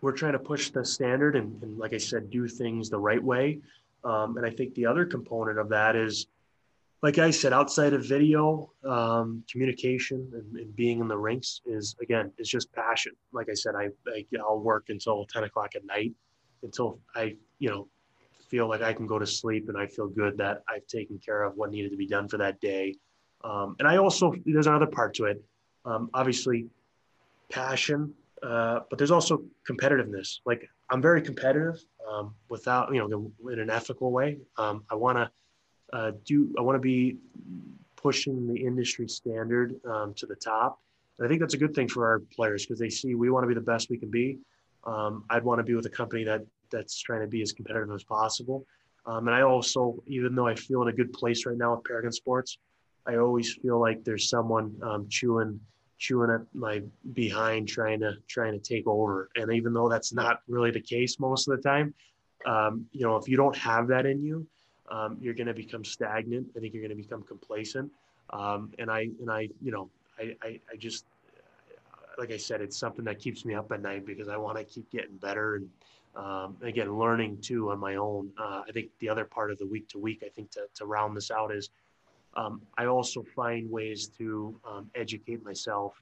[SPEAKER 2] we're trying to push the standard and, and like I said, do things the right way. Um, and I think the other component of that is, like I said, outside of video, um, communication and, and, being in the rinks is again, is just passion. Like I said, I, I I'll work until 10 o'clock at night until I, you know, feel like I can go to sleep and I feel good that I've taken care of what needed to be done for that day. Um, and I also, there's another part to it. Um, obviously, passion uh, but there's also competitiveness. Like I'm very competitive um, without, you know, in an ethical way. Um, I want to uh, do, I want to be pushing the industry standard um, to the top. And I think that's a good thing for our players because they see we want to be the best we can be. Um, I'd want to be with a company that that's trying to be as competitive as possible. Um, and I also, even though I feel in a good place right now with Paragon Sports, I always feel like there's someone um, chewing chewing at my behind trying to trying to take over and even though that's not really the case most of the time um, you know if you don't have that in you um, you're going to become stagnant i think you're going to become complacent um, and i and i you know I, I, I just like i said it's something that keeps me up at night because i want to keep getting better and um, again learning too on my own uh, i think the other part of the week to week i think to, to round this out is um, I also find ways to um, educate myself.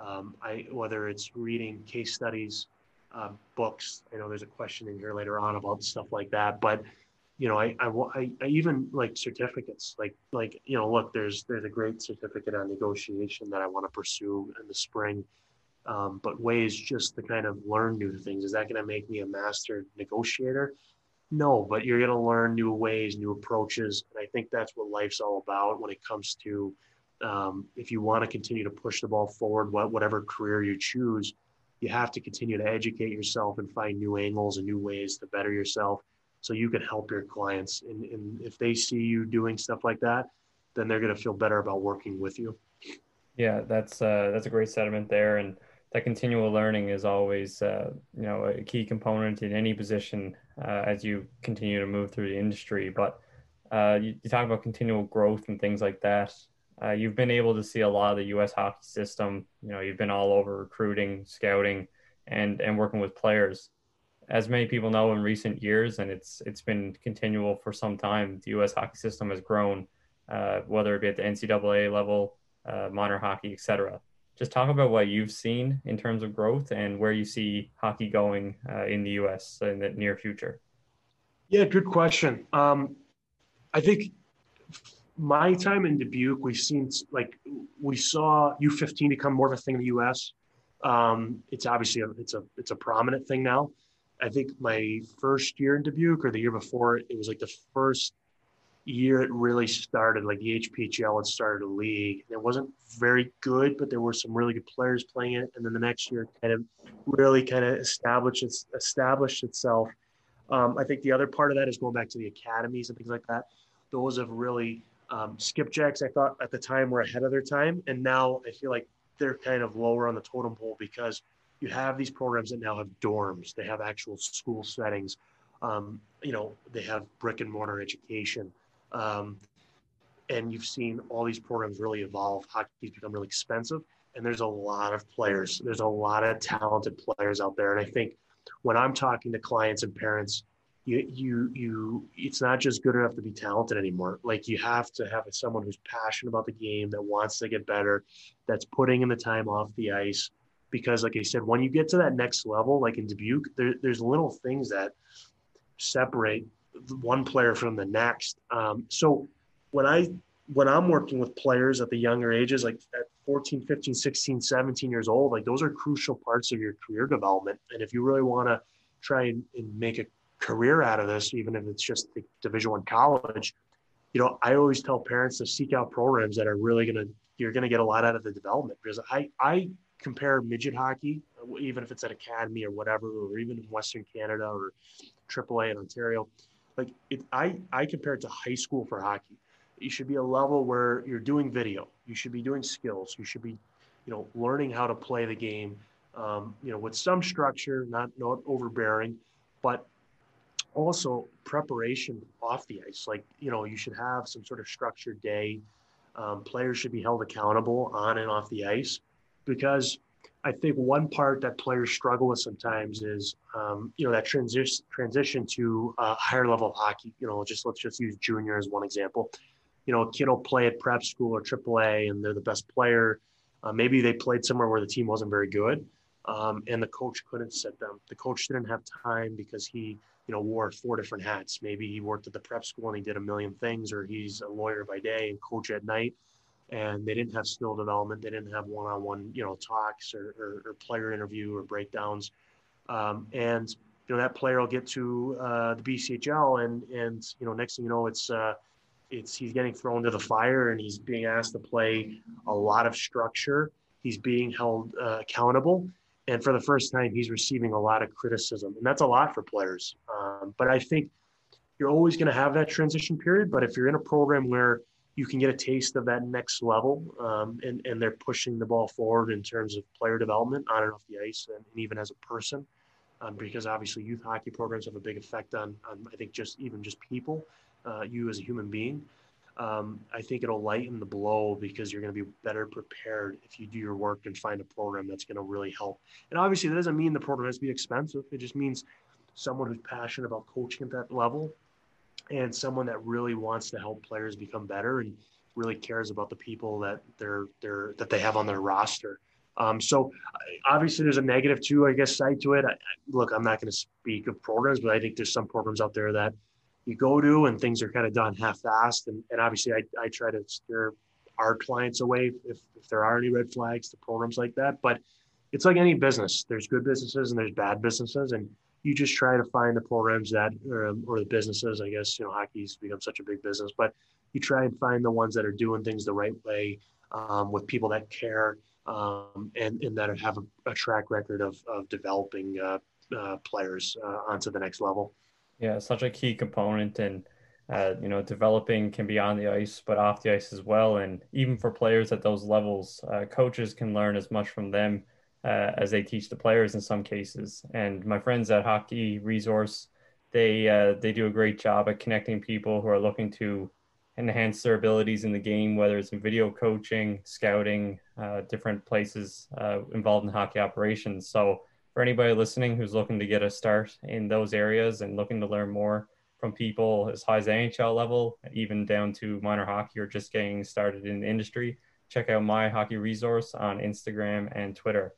[SPEAKER 2] Um, I, whether it's reading case studies, uh, books. I know there's a question in here later on about stuff like that, but you know, I, I, I even like certificates, like, like, you know, look, there's, there's a great certificate on negotiation that I want to pursue in the spring. Um, but ways just to kind of learn new things. Is that going to make me a master negotiator? No, but you're going to learn new ways, new approaches. And I think that's what life's all about when it comes to um, if you want to continue to push the ball forward, what, whatever career you choose, you have to continue to educate yourself and find new angles and new ways to better yourself so you can help your clients. And, and if they see you doing stuff like that, then they're going to feel better about working with you.
[SPEAKER 1] Yeah, that's uh, that's a great sentiment there. And that continual learning is always uh, you know a key component in any position uh, as you continue to move through the industry but uh, you, you, talk about continual growth and things like that uh, you've been able to see a lot of the us hockey system you know you've been all over recruiting scouting and and working with players as many people know in recent years and it's it's been continual for some time the us hockey system has grown uh, whether it be at the ncaa level uh, minor hockey etc just talk about what you've seen in terms of growth and where you see hockey going uh, in the U.S. in the near future.
[SPEAKER 2] Yeah, good question. Um, I think my time in Dubuque, we've seen like we saw U15 become more of a thing in the U.S. Um, it's obviously a, it's a it's a prominent thing now. I think my first year in Dubuque or the year before, it was like the first year it really started, like the HPHL had started a league. It wasn't very good, but there were some really good players playing it. And then the next year, kind of really kind of established established itself. Um, I think the other part of that is going back to the academies and things like that. Those have really um, skipjacks. I thought at the time were ahead of their time, and now I feel like they're kind of lower on the totem pole because you have these programs that now have dorms. They have actual school settings. Um, you know, they have brick and mortar education. Um, and you've seen all these programs really evolve. Hockey's become really expensive, and there's a lot of players. There's a lot of talented players out there, and I think when I'm talking to clients and parents, you you you it's not just good enough to be talented anymore. Like you have to have someone who's passionate about the game, that wants to get better, that's putting in the time off the ice. Because, like I said, when you get to that next level, like in Dubuque, there, there's little things that separate one player from the next. Um, so when I when I'm working with players at the younger ages, like at 14, 15, 16, 17 years old, like those are crucial parts of your career development. And if you really want to try and, and, make a career out of this, even if it's just the division one college, you know, I always tell parents to seek out programs that are really going to, you're going to get a lot out of the development because I, I compare midget hockey, even if it's at academy or whatever, or even in Western Canada or AAA in Ontario, like it, I, I compare it to high school for hockey. You should be a level where you're doing video. You should be doing skills. You should be, you know, learning how to play the game, um, you know, with some structure, not not overbearing, but also preparation off the ice. Like, you know, you should have some sort of structured day. Um, players should be held accountable on and off the ice because I think one part that players struggle with sometimes is, um, you know, that transition transition to a higher level of hockey. You know, just let's just use junior as one example. You know, a kid will play at prep school or AAA, and they're the best player. Uh, maybe they played somewhere where the team wasn't very good, um, and the coach couldn't sit them. The coach didn't have time because he, you know, wore four different hats. Maybe he worked at the prep school and he did a million things, or he's a lawyer by day and coach at night and they didn't have skill development. They didn't have one-on-one, you know, talks or, or, or player interview or breakdowns. Um, and you know that player will get to uh, the BCHL, and and you know next thing you know, it's uh, it's he's getting thrown to the fire, and he's being asked to play a lot of structure. He's being held uh, accountable, and for the first time, he's receiving a lot of criticism, and that's a lot for players. Um, but I think you're always going to have that transition period. But if you're in a program where you can get a taste of that next level. Um, and, and they're pushing the ball forward in terms of player development on and off the ice and, and even as a person. Um, because obviously youth hockey programs have a big effect on, on I think just even just people, uh, you as a human being. Um, I think it'll lighten the blow because you're going to be better prepared if you do your work and find a program that's going to really help. And obviously, that doesn't mean the program has to be expensive. It just means someone who's passionate about coaching at that level and someone that really wants to help players become better and really cares about the people that they're they're that they have on their roster. Um, so obviously there's a negative too, I guess, side to it. I, look, I'm not going to speak of programs, but I think there's some programs out there that you go to and things are kind of done half-assed. And, and obviously I, I try to steer our clients away if, if there are any red flags to programs like that. But it's like any business. There's good businesses and there's bad businesses. And you just try to find the programs that, or, um, or the businesses, I guess, you know, hockey's become such a big business, but you try and find the ones that are doing things the right way um, with people that care um, and, and that have a, a, track record of, of developing uh, uh, players uh, onto the next level.
[SPEAKER 1] Yeah, such a key component. And, uh, you know, developing can be on the ice, but off the ice as well. And even for players at those levels, uh, coaches can learn as much from them uh, as they teach the players in some cases. And my friends at Hockey Resource, they uh, they do a great job at connecting people who are looking to enhance their abilities in the game, whether it's in video coaching, scouting, uh, different places uh, involved in hockey operations. So for anybody listening who's looking to get a start in those areas and looking to learn more from people as high as NHL level, even down to minor hockey or just getting started in the industry, check out my hockey resource on Instagram and Twitter.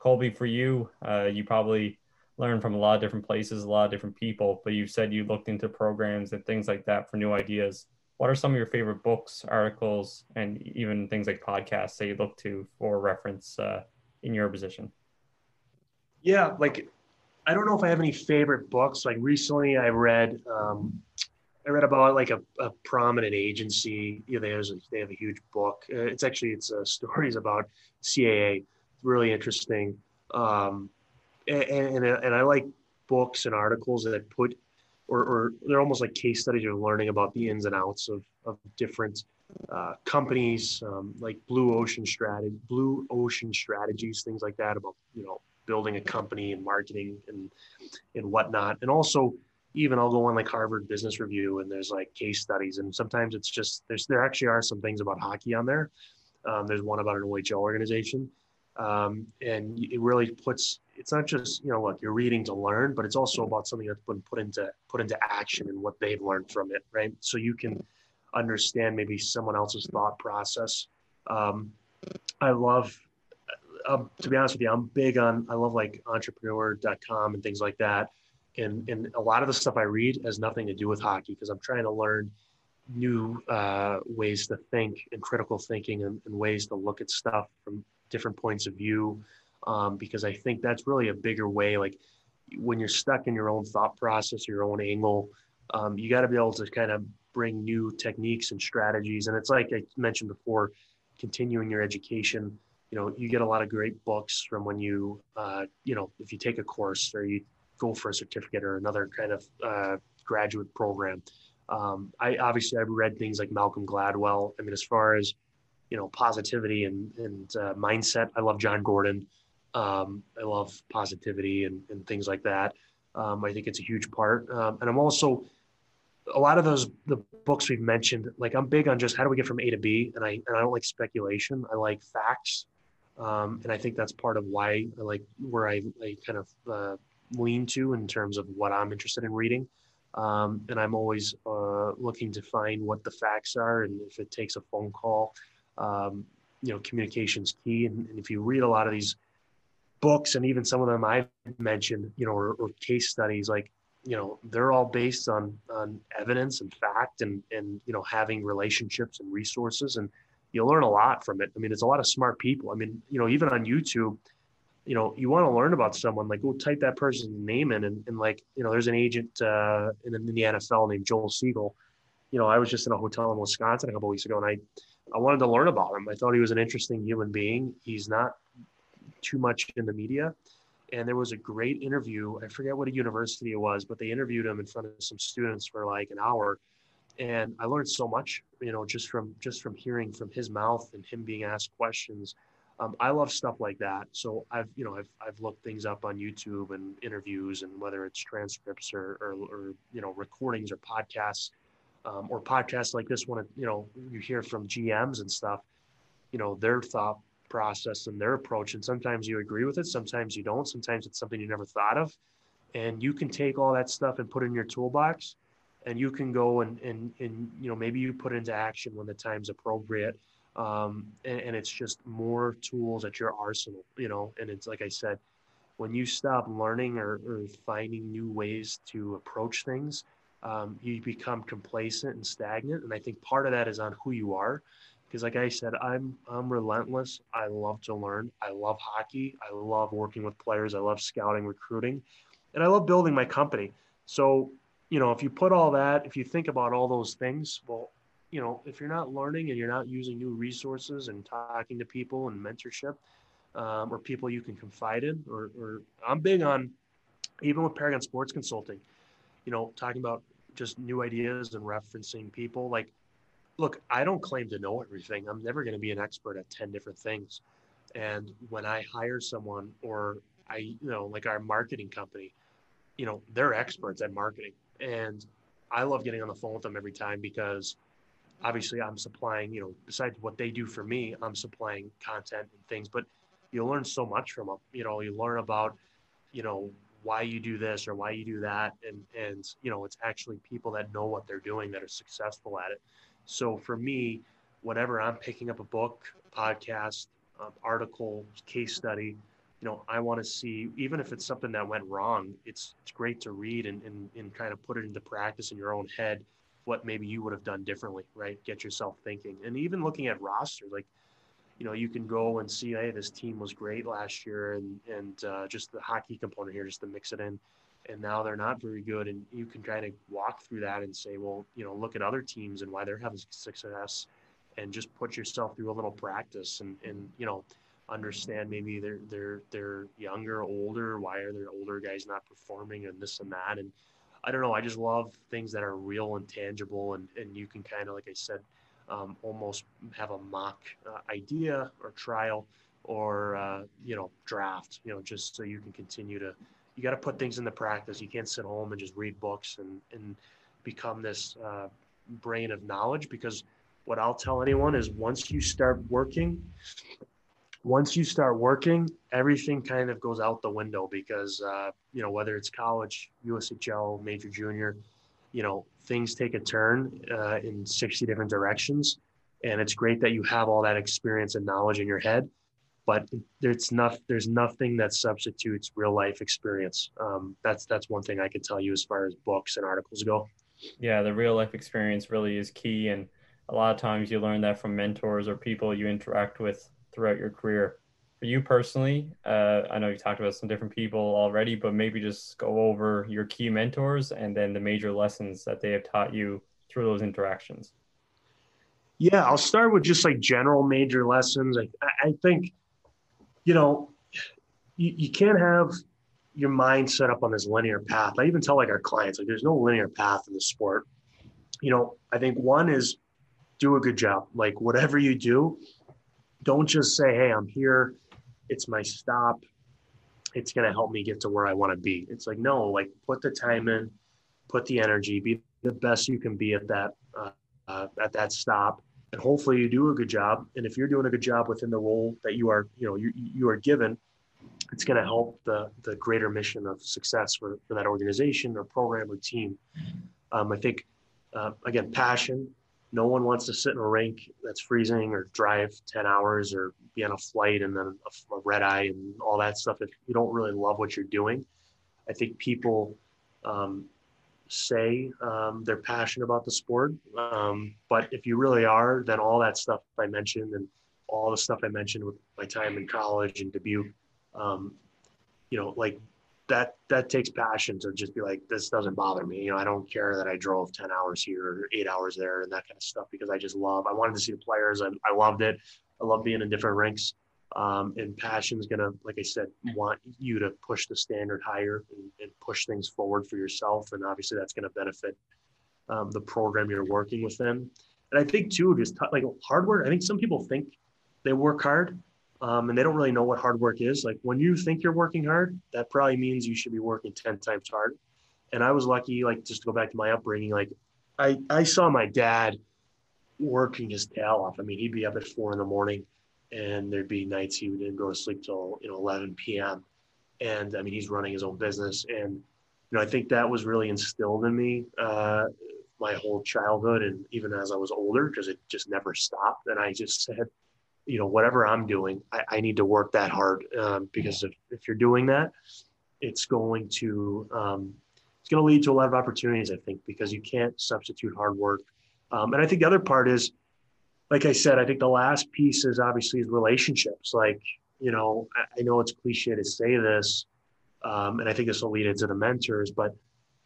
[SPEAKER 1] Colby, for you, uh, you probably learned from a lot of different places, a lot of different people, but you said you looked into programs and things like that for new ideas. What are some of your favorite books, articles, and even things like podcasts that you look to for reference uh, in your position?
[SPEAKER 2] Yeah, like I don't know if I have any favorite books. Like recently, I read um, I read about like a, a prominent agency. You know, they, have a, they have a huge book. Uh, it's actually it's uh, [LAUGHS] stories about CAA really interesting. Um, and, and, and I like books and articles that put, or, or they're almost like case studies you're learning about the ins and outs of, of different uh, companies, um, like Blue Ocean strategy, Blue Ocean strategies, things like that about, you know, building a company and marketing and, and whatnot. And also even I'll go on like Harvard Business Review and there's like case studies, and sometimes it's just there's there actually are some things about hockey on there. Um, there's one about an OHL organization, um, and it really puts it's not just you know look you're reading to learn, but it's also about something that's been put into put into action and what they've learned from it, right? So you can understand maybe someone else's thought process. Um, I love um, to be honest with you, I'm big on, I love like entrepreneur.com and things like that. And, and a lot of the stuff I read has nothing to do with hockey because I'm trying to learn new uh, ways to think and critical thinking and, and, ways to look at stuff from different points of view. Um, because I think that's really a bigger way. Like when you're stuck in your own thought process, your own angle, um, you got to be able to kind of bring new techniques and strategies. And it's like I mentioned before, continuing your education you know you get a lot of great books from when you uh, you know if you take a course or you go for a certificate or another kind of uh, graduate program um, i obviously i've read things like malcolm gladwell i mean as far as you know positivity and and uh, mindset. I love John gordon. Um, i love positivity and, and things like that. Um, i think it's a huge part. Um, and i'm also a lot of those the books we've mentioned like i'm big on just how do we get from a to b? And i and i don't like speculation. I like facts. Um, and I think that's part of why I like where I, I kind of uh, lean to in terms of what I'm interested in reading. Um, and I'm always uh, looking to find what the facts are, and if it takes a phone call, um, you know, communication's key. And, and, if you read a lot of these books, and even some of them I've mentioned, you know, or, or case studies, like you know, they're all based on on evidence and fact, and and you know, having relationships and resources and you'll learn a lot from it. I mean, it's a lot of smart people. I mean, you know, even on YouTube, you know, you want to learn about someone, like go type that person's name in and, and like, you know, there's an agent uh, in, in the NFL named Joel Segal. You know, I was just in a hotel in Wisconsin a couple weeks ago and I, I wanted to learn about him. I thought he was an interesting human being. He's not too much in the media. And there was a great interview. I forget what a university it was, but they interviewed him in front of some students for like an hour and I learned so much, you know, just from just from hearing from his mouth and him being asked questions. Um, I love stuff like that. So I've, you know, I've, I've looked things up on YouTube and interviews and whether it's transcripts or, or, or you know, recordings or podcasts um, or podcasts like this one, you know, you hear from GMs and stuff, you know, their thought process and their approach. And sometimes you agree with it. Sometimes you don't. Sometimes it's something you never thought of. And you can take all that stuff and put in your toolbox and you can go and, and, and you know maybe you put into action when the time's appropriate um, and, and, it's just more tools at your arsenal you know and it's like i said when you stop learning or, or finding new ways to approach things um, you become complacent and stagnant. And i think part of that is on who you are. Because like i said i'm i'm relentless. I love to learn. I love hockey. I love working with players. I love scouting recruiting and i love building my company. So you know, if you put all that, if you think about all those things, well, you know, if you're not learning and you're not using new resources and talking to people and mentorship, um, or people you can confide in, or, or I'm big on, even with Paragon Sports Consulting, you know, talking about just new ideas and referencing people. Like, look, I don't claim to know everything. I'm never going to be an expert at 10 different things. And when I hire someone or I, you know, like our marketing company, you know, they're experts at marketing and I love getting on the phone with them every time because obviously I'm supplying, you know, besides what they do for me, I'm supplying content and things, but you learn so much from them. You know, you learn about, you know, why you do this or why you do that. And, and, you know, it's actually people that know what they're doing that are successful at it. So for me, whenever I'm picking up a book, podcast, um, article, case study, you know, I want to see, even if it's something that went wrong, it's it's great to read and, and, and kind of put it into practice in your own head, what maybe you would have done differently, right? Get yourself thinking. And even looking at rosters, like, you know, you can go and see, hey, this team was great last year and and uh, just the hockey component here, just to mix it in. And now they're not very good. And you can kind of walk through that and say, well, you know, look at other teams and why they're having success and just put yourself through a little practice and, and you know, understand maybe they're they're they're younger, older. Why are their older guys not performing and this and that? And I don't know. I just love things that are real and tangible, and and you can kind of like I said, um, almost have a mock uh, idea or trial or uh, you know draft. You know, just so you can continue to you got to put things into practice. You can't sit home and just read books and and become this uh, brain of knowledge because what I'll tell anyone is once you start working, once you start working, everything kind of goes out the window because uh, you know whether it's college, USHL, major junior, you know things take a turn uh, in 60 different directions, and it's great that you have all that experience and knowledge in your head, but there's not there's nothing that substitutes real life experience. Um, that's that's one thing I can tell you as far as books and articles go.
[SPEAKER 1] Yeah, the real life experience really is key and a lot of times you learn that from mentors or people you interact with throughout your career. For you personally, uh, I know you talked about some different people already, but maybe just go over your key mentors and then the major lessons that they have taught you through those interactions.
[SPEAKER 2] Yeah, I'll start with just like general major lessons. I, I think, you know, you, you can't have your mind set up on this linear path. I even tell like our clients, like there's no linear path in the sport. You know, I think one is do a good job. Like whatever you do, don't just say, "Hey, I'm here. It's my stop. It's going to help me get to where I want to be." It's like, no, like put the time in, put the energy, be the best you can be at that uh, uh, at that stop, and hopefully you do a good job. And if you're doing a good job within the role that you are, you know, you you are given, it's going to help the the greater mission of success for, for that organization or program or team. Um, I think uh, again, passion, no one wants to sit in a rink that's freezing or drive 10 hours or be on a flight and then a, a red eye and all that stuff if you don't really love what you're doing. I think people um, say um, they're passionate about the sport um, but if you really are then all that stuff i mentioned and all the stuff i mentioned with my time in college and dubuque um, you know like that that takes passion to just be like this doesn't bother me. You know i don't care that i drove 10 hours here or eight hours there and that kind of stuff because i just love i wanted to see the players. I, I loved it. I love being in different rinks. Um, and passion is going to like i said want you to push the standard higher and, and push things forward for yourself. And obviously that's going to benefit um, the program you're working within. And i think too just t- like hard work i think some people think they work hard um, and they don't really know what hard work is. Like when you think you're working hard, that probably means you should be working 10 times hard. And I was lucky, like just to go back to my upbringing, like I, I saw my dad working his tail off. I mean, he'd be up at four in the morning and there'd be nights he didn't go to sleep till, you know, 11 PM. And I mean, he's running his own business. And, you know, I think that was really instilled in me uh, my whole childhood and even as I was older, because it just never stopped. And I just said, you know whatever i'm doing i, I need to work that hard um, because if, if you're doing that it's going to um, it's going to lead to a lot of opportunities i think because you can't substitute hard work. Um, and i think the other part is like i said i think the last piece is obviously relationships. Like you know i, I know it's cliche to say this um, and i think this will lead into the mentors but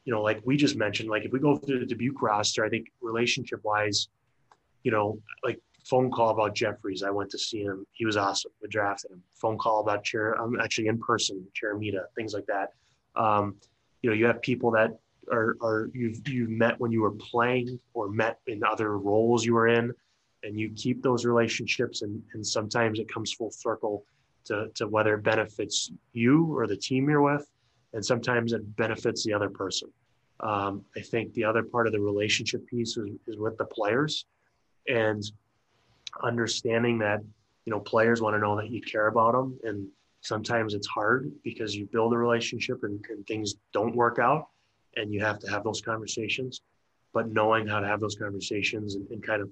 [SPEAKER 2] you know like we just mentioned like if we go through the dubuque roster i think relationship wise you know like phone call about Jefferies. I went to see him. He was awesome. We drafted him. Phone call about chair. I'm actually in person, Cheremeta, things like that. Um, you know, you have people that are, are you've you've met when you were playing or met in other roles you were in, and you keep those relationships. And and sometimes it comes full circle to to whether it benefits you or the team you're with, and sometimes it benefits the other person. Um, I think the other part of the relationship piece is, is with the players, and understanding that you know players want to know that you care about them and sometimes it's hard because you build a relationship and, and, things don't work out and you have to have those conversations. But knowing how to have those conversations and, and kind of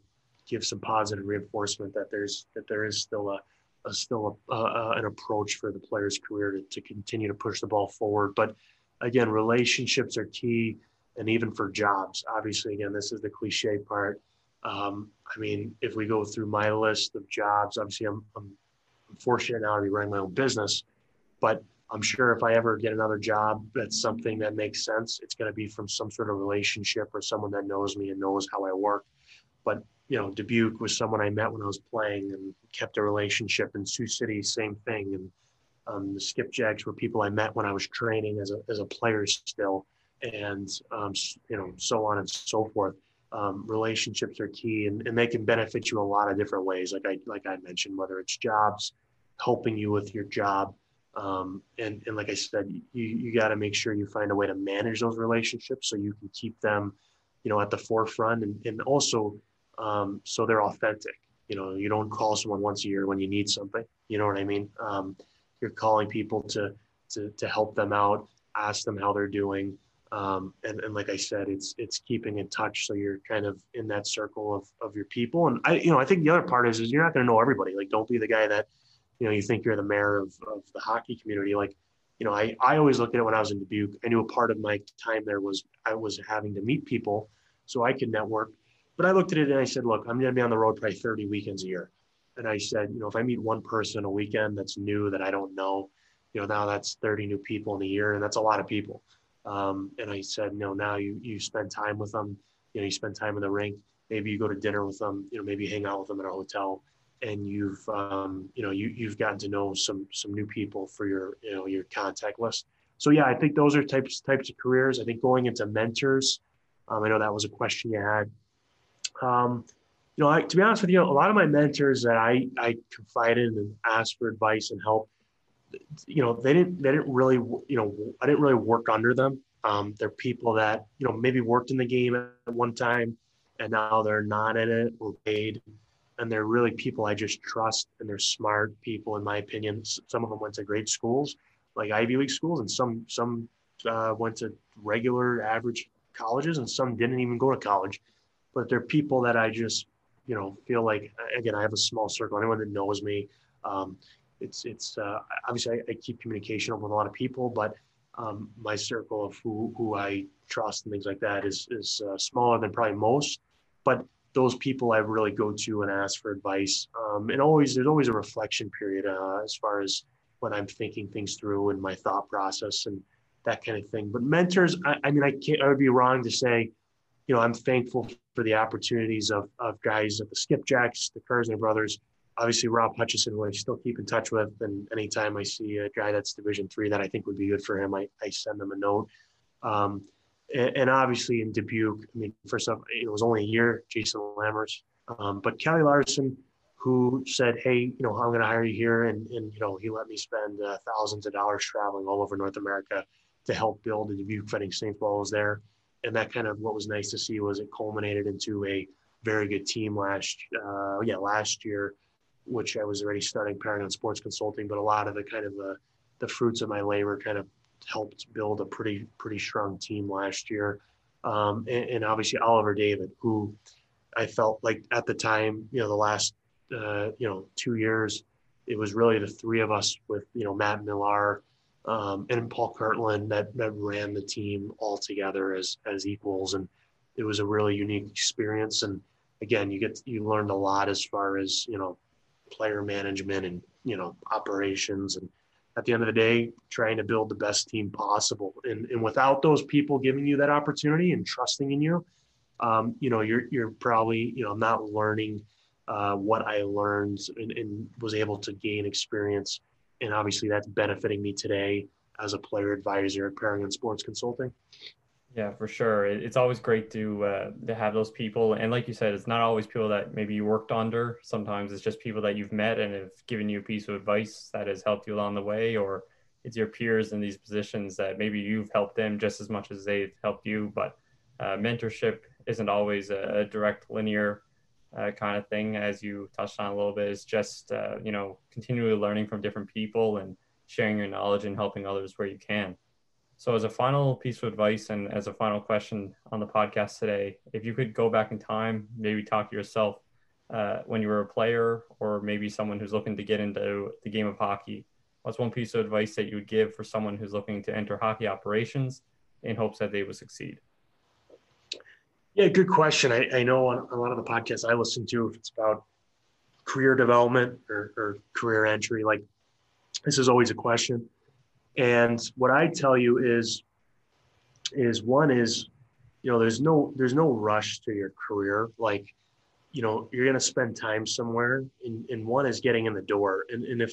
[SPEAKER 2] give some positive reinforcement that there's that there is still a, a still a, an approach for the player's career to, to continue to push the ball forward. But again relationships are key and even for jobs obviously again this is the cliche part um, I mean, if we go through my list of jobs, obviously I'm, I'm, fortunate now to be running my own business, but I'm sure if I ever get another job that's something that makes sense, it's going to be from some sort of relationship or someone that knows me and knows how I work. But you know, Dubuque was someone I met when I was playing and kept a relationship. In Sioux City, same thing. And um, the Skipjacks were people I met when I was training as a as a player still, and um, you know, so on and so forth um, relationships are key and, and they can benefit you a lot of different ways like i like i mentioned whether it's jobs helping you with your job Um, and, and like I said, you, you got to make sure you find a way to manage those relationships so you can keep them, you know, at the forefront and, and also um, so they're authentic. You know, you don't call someone once a year when you need something. You know what I mean? Um, you're calling people to, to, to help them out, ask them how they're doing. Um, and, and like I said, it's, it's keeping in touch. So you're kind of in that circle of, of your people. And I, you know, I think the other part is, is you're not going to know everybody. Like, don't be the guy that, you know, you think you're the mayor of, of the hockey community. Like, you know, I, I always looked at it when I was in Dubuque. I knew a part of my time there was I was having to meet people so I could network. But I looked at it and I said, look, I'm going to be on the road probably 30 weekends a year. And I said, you know, if I meet one person a weekend that's new that I don't know, you know, now that's 30 new people in a year, and that's a lot of people. Um, and I said, no, now you you spend time with them, you know, you spend time in the rink. Maybe you go to dinner with them, you know, maybe hang out with them at a hotel and you've um, you know you you've gotten to know some some new people for your you know your contact list. So yeah, I think those are types types of careers. I think going into mentors. Um, I know that was a question you had. Um, you know, I, to be honest with you, a lot of my mentors that I I confided and asked for advice and help, you know, they didn't they didn't really you know I didn't really work under them. Um, they're people that you know maybe worked in the game at one time, and now they're not in it or paid and they're really people I just trust, and they're smart people, in my opinion. Some of them went to great schools, like Ivy League schools, and some some uh, went to regular average colleges, and some didn't even go to college. But they're people that I just, you know, feel like again I have a small circle. Anyone that knows me, um, it's it's uh, obviously I, I, keep communication with a lot of people, but um, my circle of who who I trust and things like that is is uh, smaller than probably most. But those people I really go to and ask for advice. Um, and always, there's always a reflection period uh, as far as when I'm thinking things through and my thought process and that kind of thing. But mentors, I, I mean, I can't, I would be wrong to say, you know, I'm thankful for the opportunities of, of guys at the Skipjacks, the Kersney brothers, obviously Rob Hutchison, who I still keep in touch with. And anytime I see a guy that's division three that I think would be good for him, I, I send them a note. Um, and, and obviously in Dubuque, I mean, first off, it was only a year, Jason Lammers, um, but Kelly Larson, who said, "Hey, you know, I'm going to hire you here," and and you know, he let me spend uh, thousands of dollars traveling all over North America to help build the Dubuque Fighting Saints was there, and that kind of what was nice to see was it culminated into a very good team last, uh, yeah, last year, which I was already starting Paragon Sports Consulting, but a lot of the kind of the the fruits of my labor kind of helped build a pretty pretty strong team last year. Um, and, and, obviously Oliver David, who I felt like at the time, you know, the last uh, you know two years, it was really the three of us with you know Matt Millar um, and Paul Kirtland that that ran the team all together as as equals, and it was a really unique experience. And again, you get you learned a lot as far as you know player management and you know operations and at the end of the day, trying to build the best team possible. And, and without those people giving you that opportunity and trusting in you, um, you know, you're, you're probably, you know, not learning uh, what I learned and, and was able to gain experience. And obviously that's benefiting me today as a player advisor at Paragon Sports Consulting.
[SPEAKER 1] Yeah, for sure. It's always great to uh, to have those people, and like you said, it's not always people that maybe you worked under. Sometimes it's just people that you've met and have given you a piece of advice that has helped you along the way, or it's your peers in these positions that maybe you've helped them just as much as they've helped you. But uh, mentorship isn't always a, direct linear uh, kind of thing, as you touched on a little bit. It's just uh, you know continually learning from different people and sharing your knowledge and helping others where you can. So, as a final piece of advice and as a final question on the podcast today, if you could go back in time, maybe talk to yourself uh, when you were a player or maybe someone who's looking to get into the game of hockey, what's one piece of advice that you would give for someone who's looking to enter hockey operations in hopes that they will succeed?
[SPEAKER 2] Yeah, good question. I, I know on a lot of the podcasts I listen to, if it's about career development or, or career entry, like this is always a question. And what I tell you is, is one is, you know, there's no there's no rush to your career. Like, you know, you're gonna spend time somewhere, and, and one is getting in the door. And and if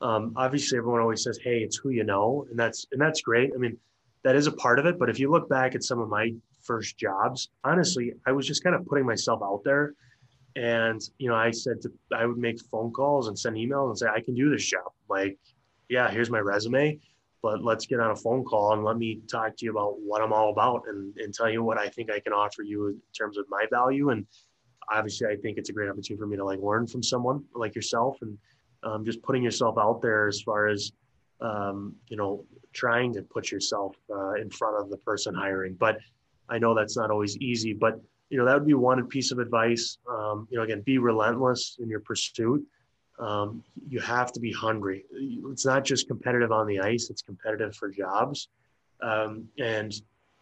[SPEAKER 2] um, obviously everyone always says, hey, it's who you know, and that's and that's great. I mean, that is a part of it. But if you look back at some of my first jobs, honestly, I was just kind of putting myself out there. And you know, I said to, I would make phone calls and send emails and say I can do this job. Like yeah, here's my resume, but let's get on a phone call and let me talk to you about what I'm all about and, and tell you what I think I can offer you in terms of my value. And obviously, I think it's a great opportunity for me to like learn from someone like yourself and um, just putting yourself out there as far as, um, you know, trying to put yourself uh, in front of the person hiring. But I know that's not always easy, but you know, that would be one piece of advice. Um, you know, again, be relentless in your pursuit um, you have to be hungry. It's not just competitive on the ice; it's competitive for jobs, um, and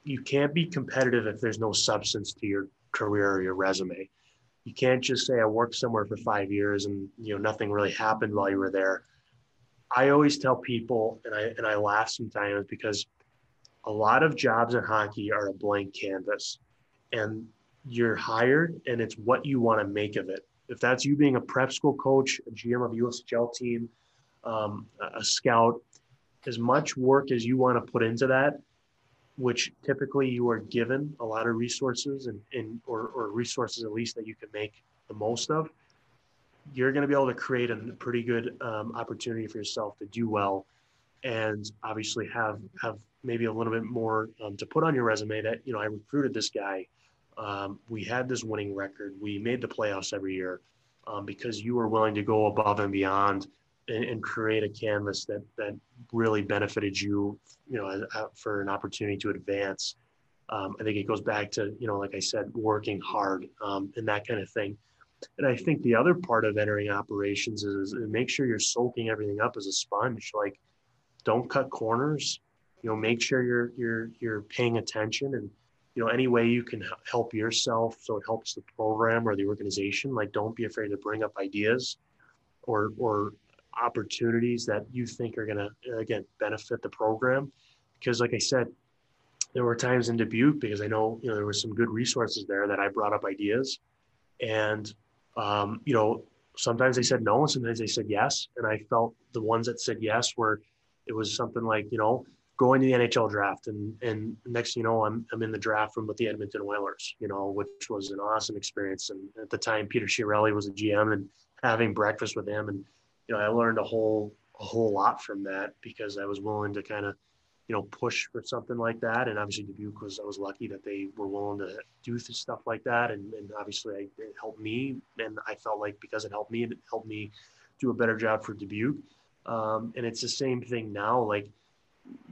[SPEAKER 2] you can't be competitive if there's no substance to your career or your resume. You can't just say I worked somewhere for five years and you know nothing really happened while you were there. I always tell people, and I and I laugh sometimes because a lot of jobs in hockey are a blank canvas, and you're hired, and it's what you want to make of it if that's you being a prep school coach, a GM of a USHL team, um, a scout, as much work as you want to put into that, which typically you are given a lot of resources and, and or, or resources at least that you can make the most of, you're going to be able to create a pretty good um, opportunity for yourself to do well and obviously have have maybe a little bit more um, to put on your resume that you know I recruited this guy um, we had this winning record. We made the playoffs every year um, because you were willing to go above and beyond and, and, create a canvas that that really benefited you, you know, for an opportunity to advance. Um, I think it goes back to you know, like I said, working hard um, and that kind of thing. And I think the other part of entering operations is, is make sure you're soaking everything up as a sponge. Like, don't cut corners. You know, make sure you're you're you're paying attention and you know any way you can help yourself so it helps the program or the organization like don't be afraid to bring up ideas or or opportunities that you think are going to again benefit the program. Because like i said there were times in dubuque because i know you know there were some good resources there that i brought up ideas. And um, you know sometimes they said no and sometimes they said yes. And i felt the ones that said yes were it was something like you know going to the NHL draft. And and next thing you know, I'm I'm in the draft room with the Edmonton Oilers, you know, which was an awesome experience. And at the time, Peter Chiarelli was a GM, and having breakfast with him, and you know, I learned a whole a whole lot from that because I was willing to kind of you know push for something like that and obviously dubuque was i was lucky that they were willing to do stuff like that and, and obviously it helped me and i felt like because it helped me it helped me do a better job for dubuque um, and it's the same thing now like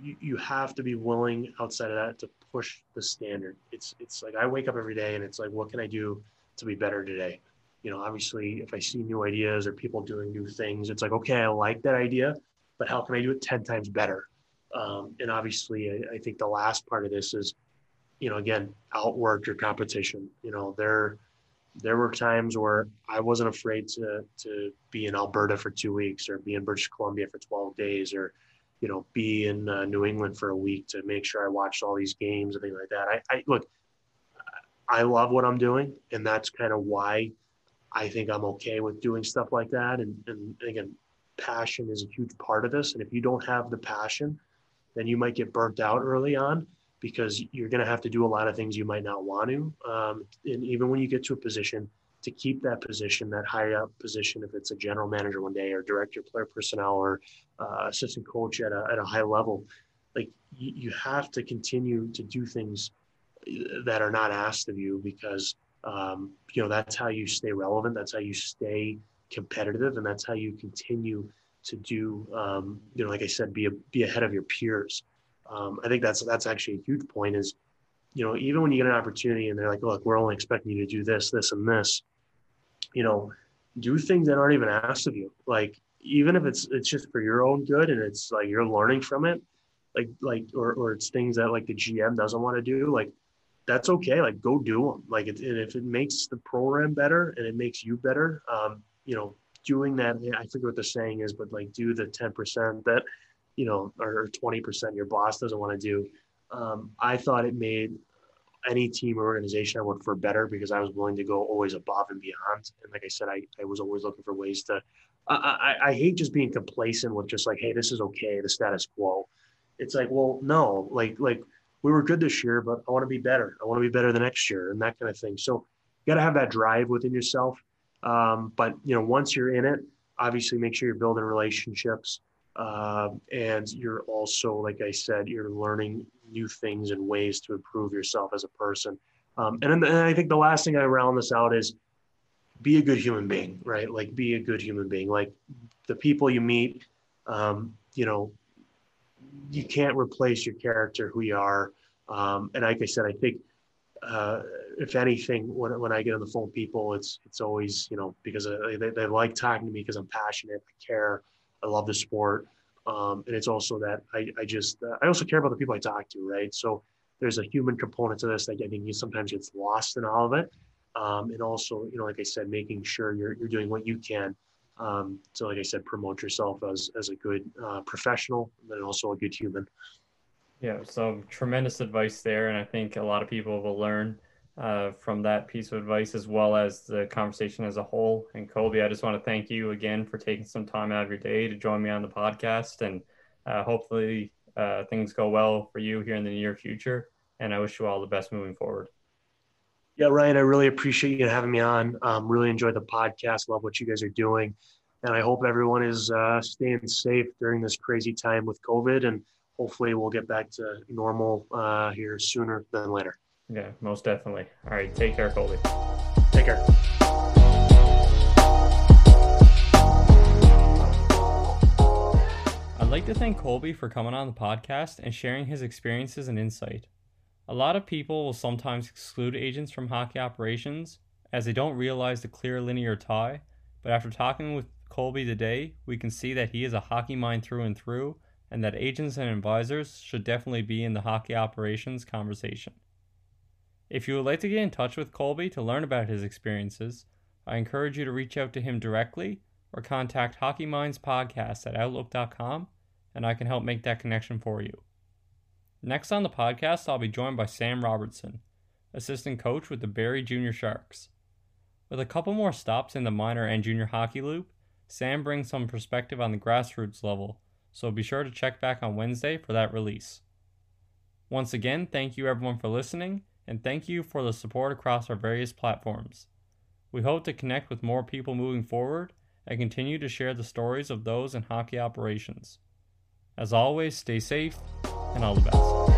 [SPEAKER 2] you, you have to be willing outside of that to push the standard. It's it's like I wake up every day and it's like, what can I do to be better today? You know, obviously, if I see new ideas or people doing new things, it's like, okay, I like that idea, but how can I do it ten times better? Um, and obviously, I, I think the last part of this is, you know, again, outwork your competition. You know, there there were times where I wasn't afraid to to be in Alberta for two weeks or be in British Columbia for 12 days or you know, be in uh, New England for a week to make sure I watched all these games and things like that. I, I look, I love what I'm doing, and that's kind of why I think I'm okay with doing stuff like that. And, and again, passion is a huge part of this. And if you don't have the passion, then you might get burnt out early on because you're going to have to do a lot of things you might not want to. Um, and even when you get to a position, to keep that position, that high up position, if it's a general manager one day or director of player personnel or uh, assistant coach at a, at a high level, like you, you have to continue to do things that are not asked of you because um, you know that's how you stay relevant. That's how you stay competitive and that's how you continue to do um, you know like i said be a, be ahead of your peers. Um, i think that's that's actually a huge point is you know even when you get an opportunity and they're like look we're only expecting you to do this this and this you know, do things that aren't even asked of you. Like even if it's it's just for your own good and it's like you're learning from it, like like or or it's things that like the GM doesn't want to do, like that's okay. Like go do them. Like it, and if it makes the program better and it makes you better, um, you know, doing that. I forget what the saying is, but like do the ten percent that you know or twenty percent your boss doesn't want to do. Um, I thought it made any team or organization I worked for better because I was willing to go always above and beyond. And like I said, I, I was always looking for ways to. I, I, I hate just being complacent with just like, hey, this is okay, the status quo. It's like, well, no, like like we were good this year, but I want to be better. I want to be better the next year, and that kind of thing. So you got to have that drive within yourself. Um, but you know, once you're in it, obviously make sure you're building relationships. Uh, and you're also, like I said, you're learning new things and ways to improve yourself as a person. Um, and, and I think the last thing I round this out is be a good human being, right? Like be a good human being. Like the people you meet, um, you know, you can't replace your character, who you are. Um, and like I said, I think uh, if anything, when, when I get on the phone with people, it's it's always you know because they, they like talking to me because I'm passionate, I care, I love the sport, um, and it's also that I I just uh, I also care about the people I talk to, right? So there's a human component to this that I think you sometimes gets lost in all of it, um, and also you know like I said, making sure you're you're doing what you can. Um, so like I said, promote yourself as as a good uh, professional, then also a good human.
[SPEAKER 1] Yeah, so tremendous advice there, and I think a lot of people will learn uh, from that piece of advice as well as the conversation as a whole. And Colby, I just want to thank you again for taking some time out of your day to join me on the podcast, and uh, hopefully uh, things go well for you here in the near future. And I wish you all the best moving forward.
[SPEAKER 2] Yeah, Ryan, I really appreciate you having me on. Um, really enjoyed the podcast. Love what you guys are doing. And I hope everyone is uh, staying safe during this crazy time with COVID. And hopefully we'll get back to normal uh, here sooner than later.
[SPEAKER 1] Yeah, most definitely. All right, take care, Colby.
[SPEAKER 2] Take care.
[SPEAKER 1] I'd like to thank Colby for coming on the podcast and sharing his experiences and insight. A lot of people will sometimes exclude agents from hockey operations as they don't realize the clear linear tie, but after talking with Colby today, we can see that he is a hockey mind through and through and that agents and advisors should definitely be in the hockey operations conversation. If you would like to get in touch with Colby to learn about his experiences, I encourage you to reach out to him directly or contact Hockey Minds Podcast at Outlook.com and I can help make that connection for you. Next on the podcast, I'll be joined by Sam Robertson, assistant coach with the Barrie Junior Sharks. With a couple more stops in the minor and junior hockey loop, Sam brings some perspective on the grassroots level so be sure to check back on Wednesday for that release. Once again, thank you everyone for listening, and thank you for the support across our various platforms. We hope to connect with more people moving forward and continue to share the stories of those in hockey operations. As always, stay safe and all the best.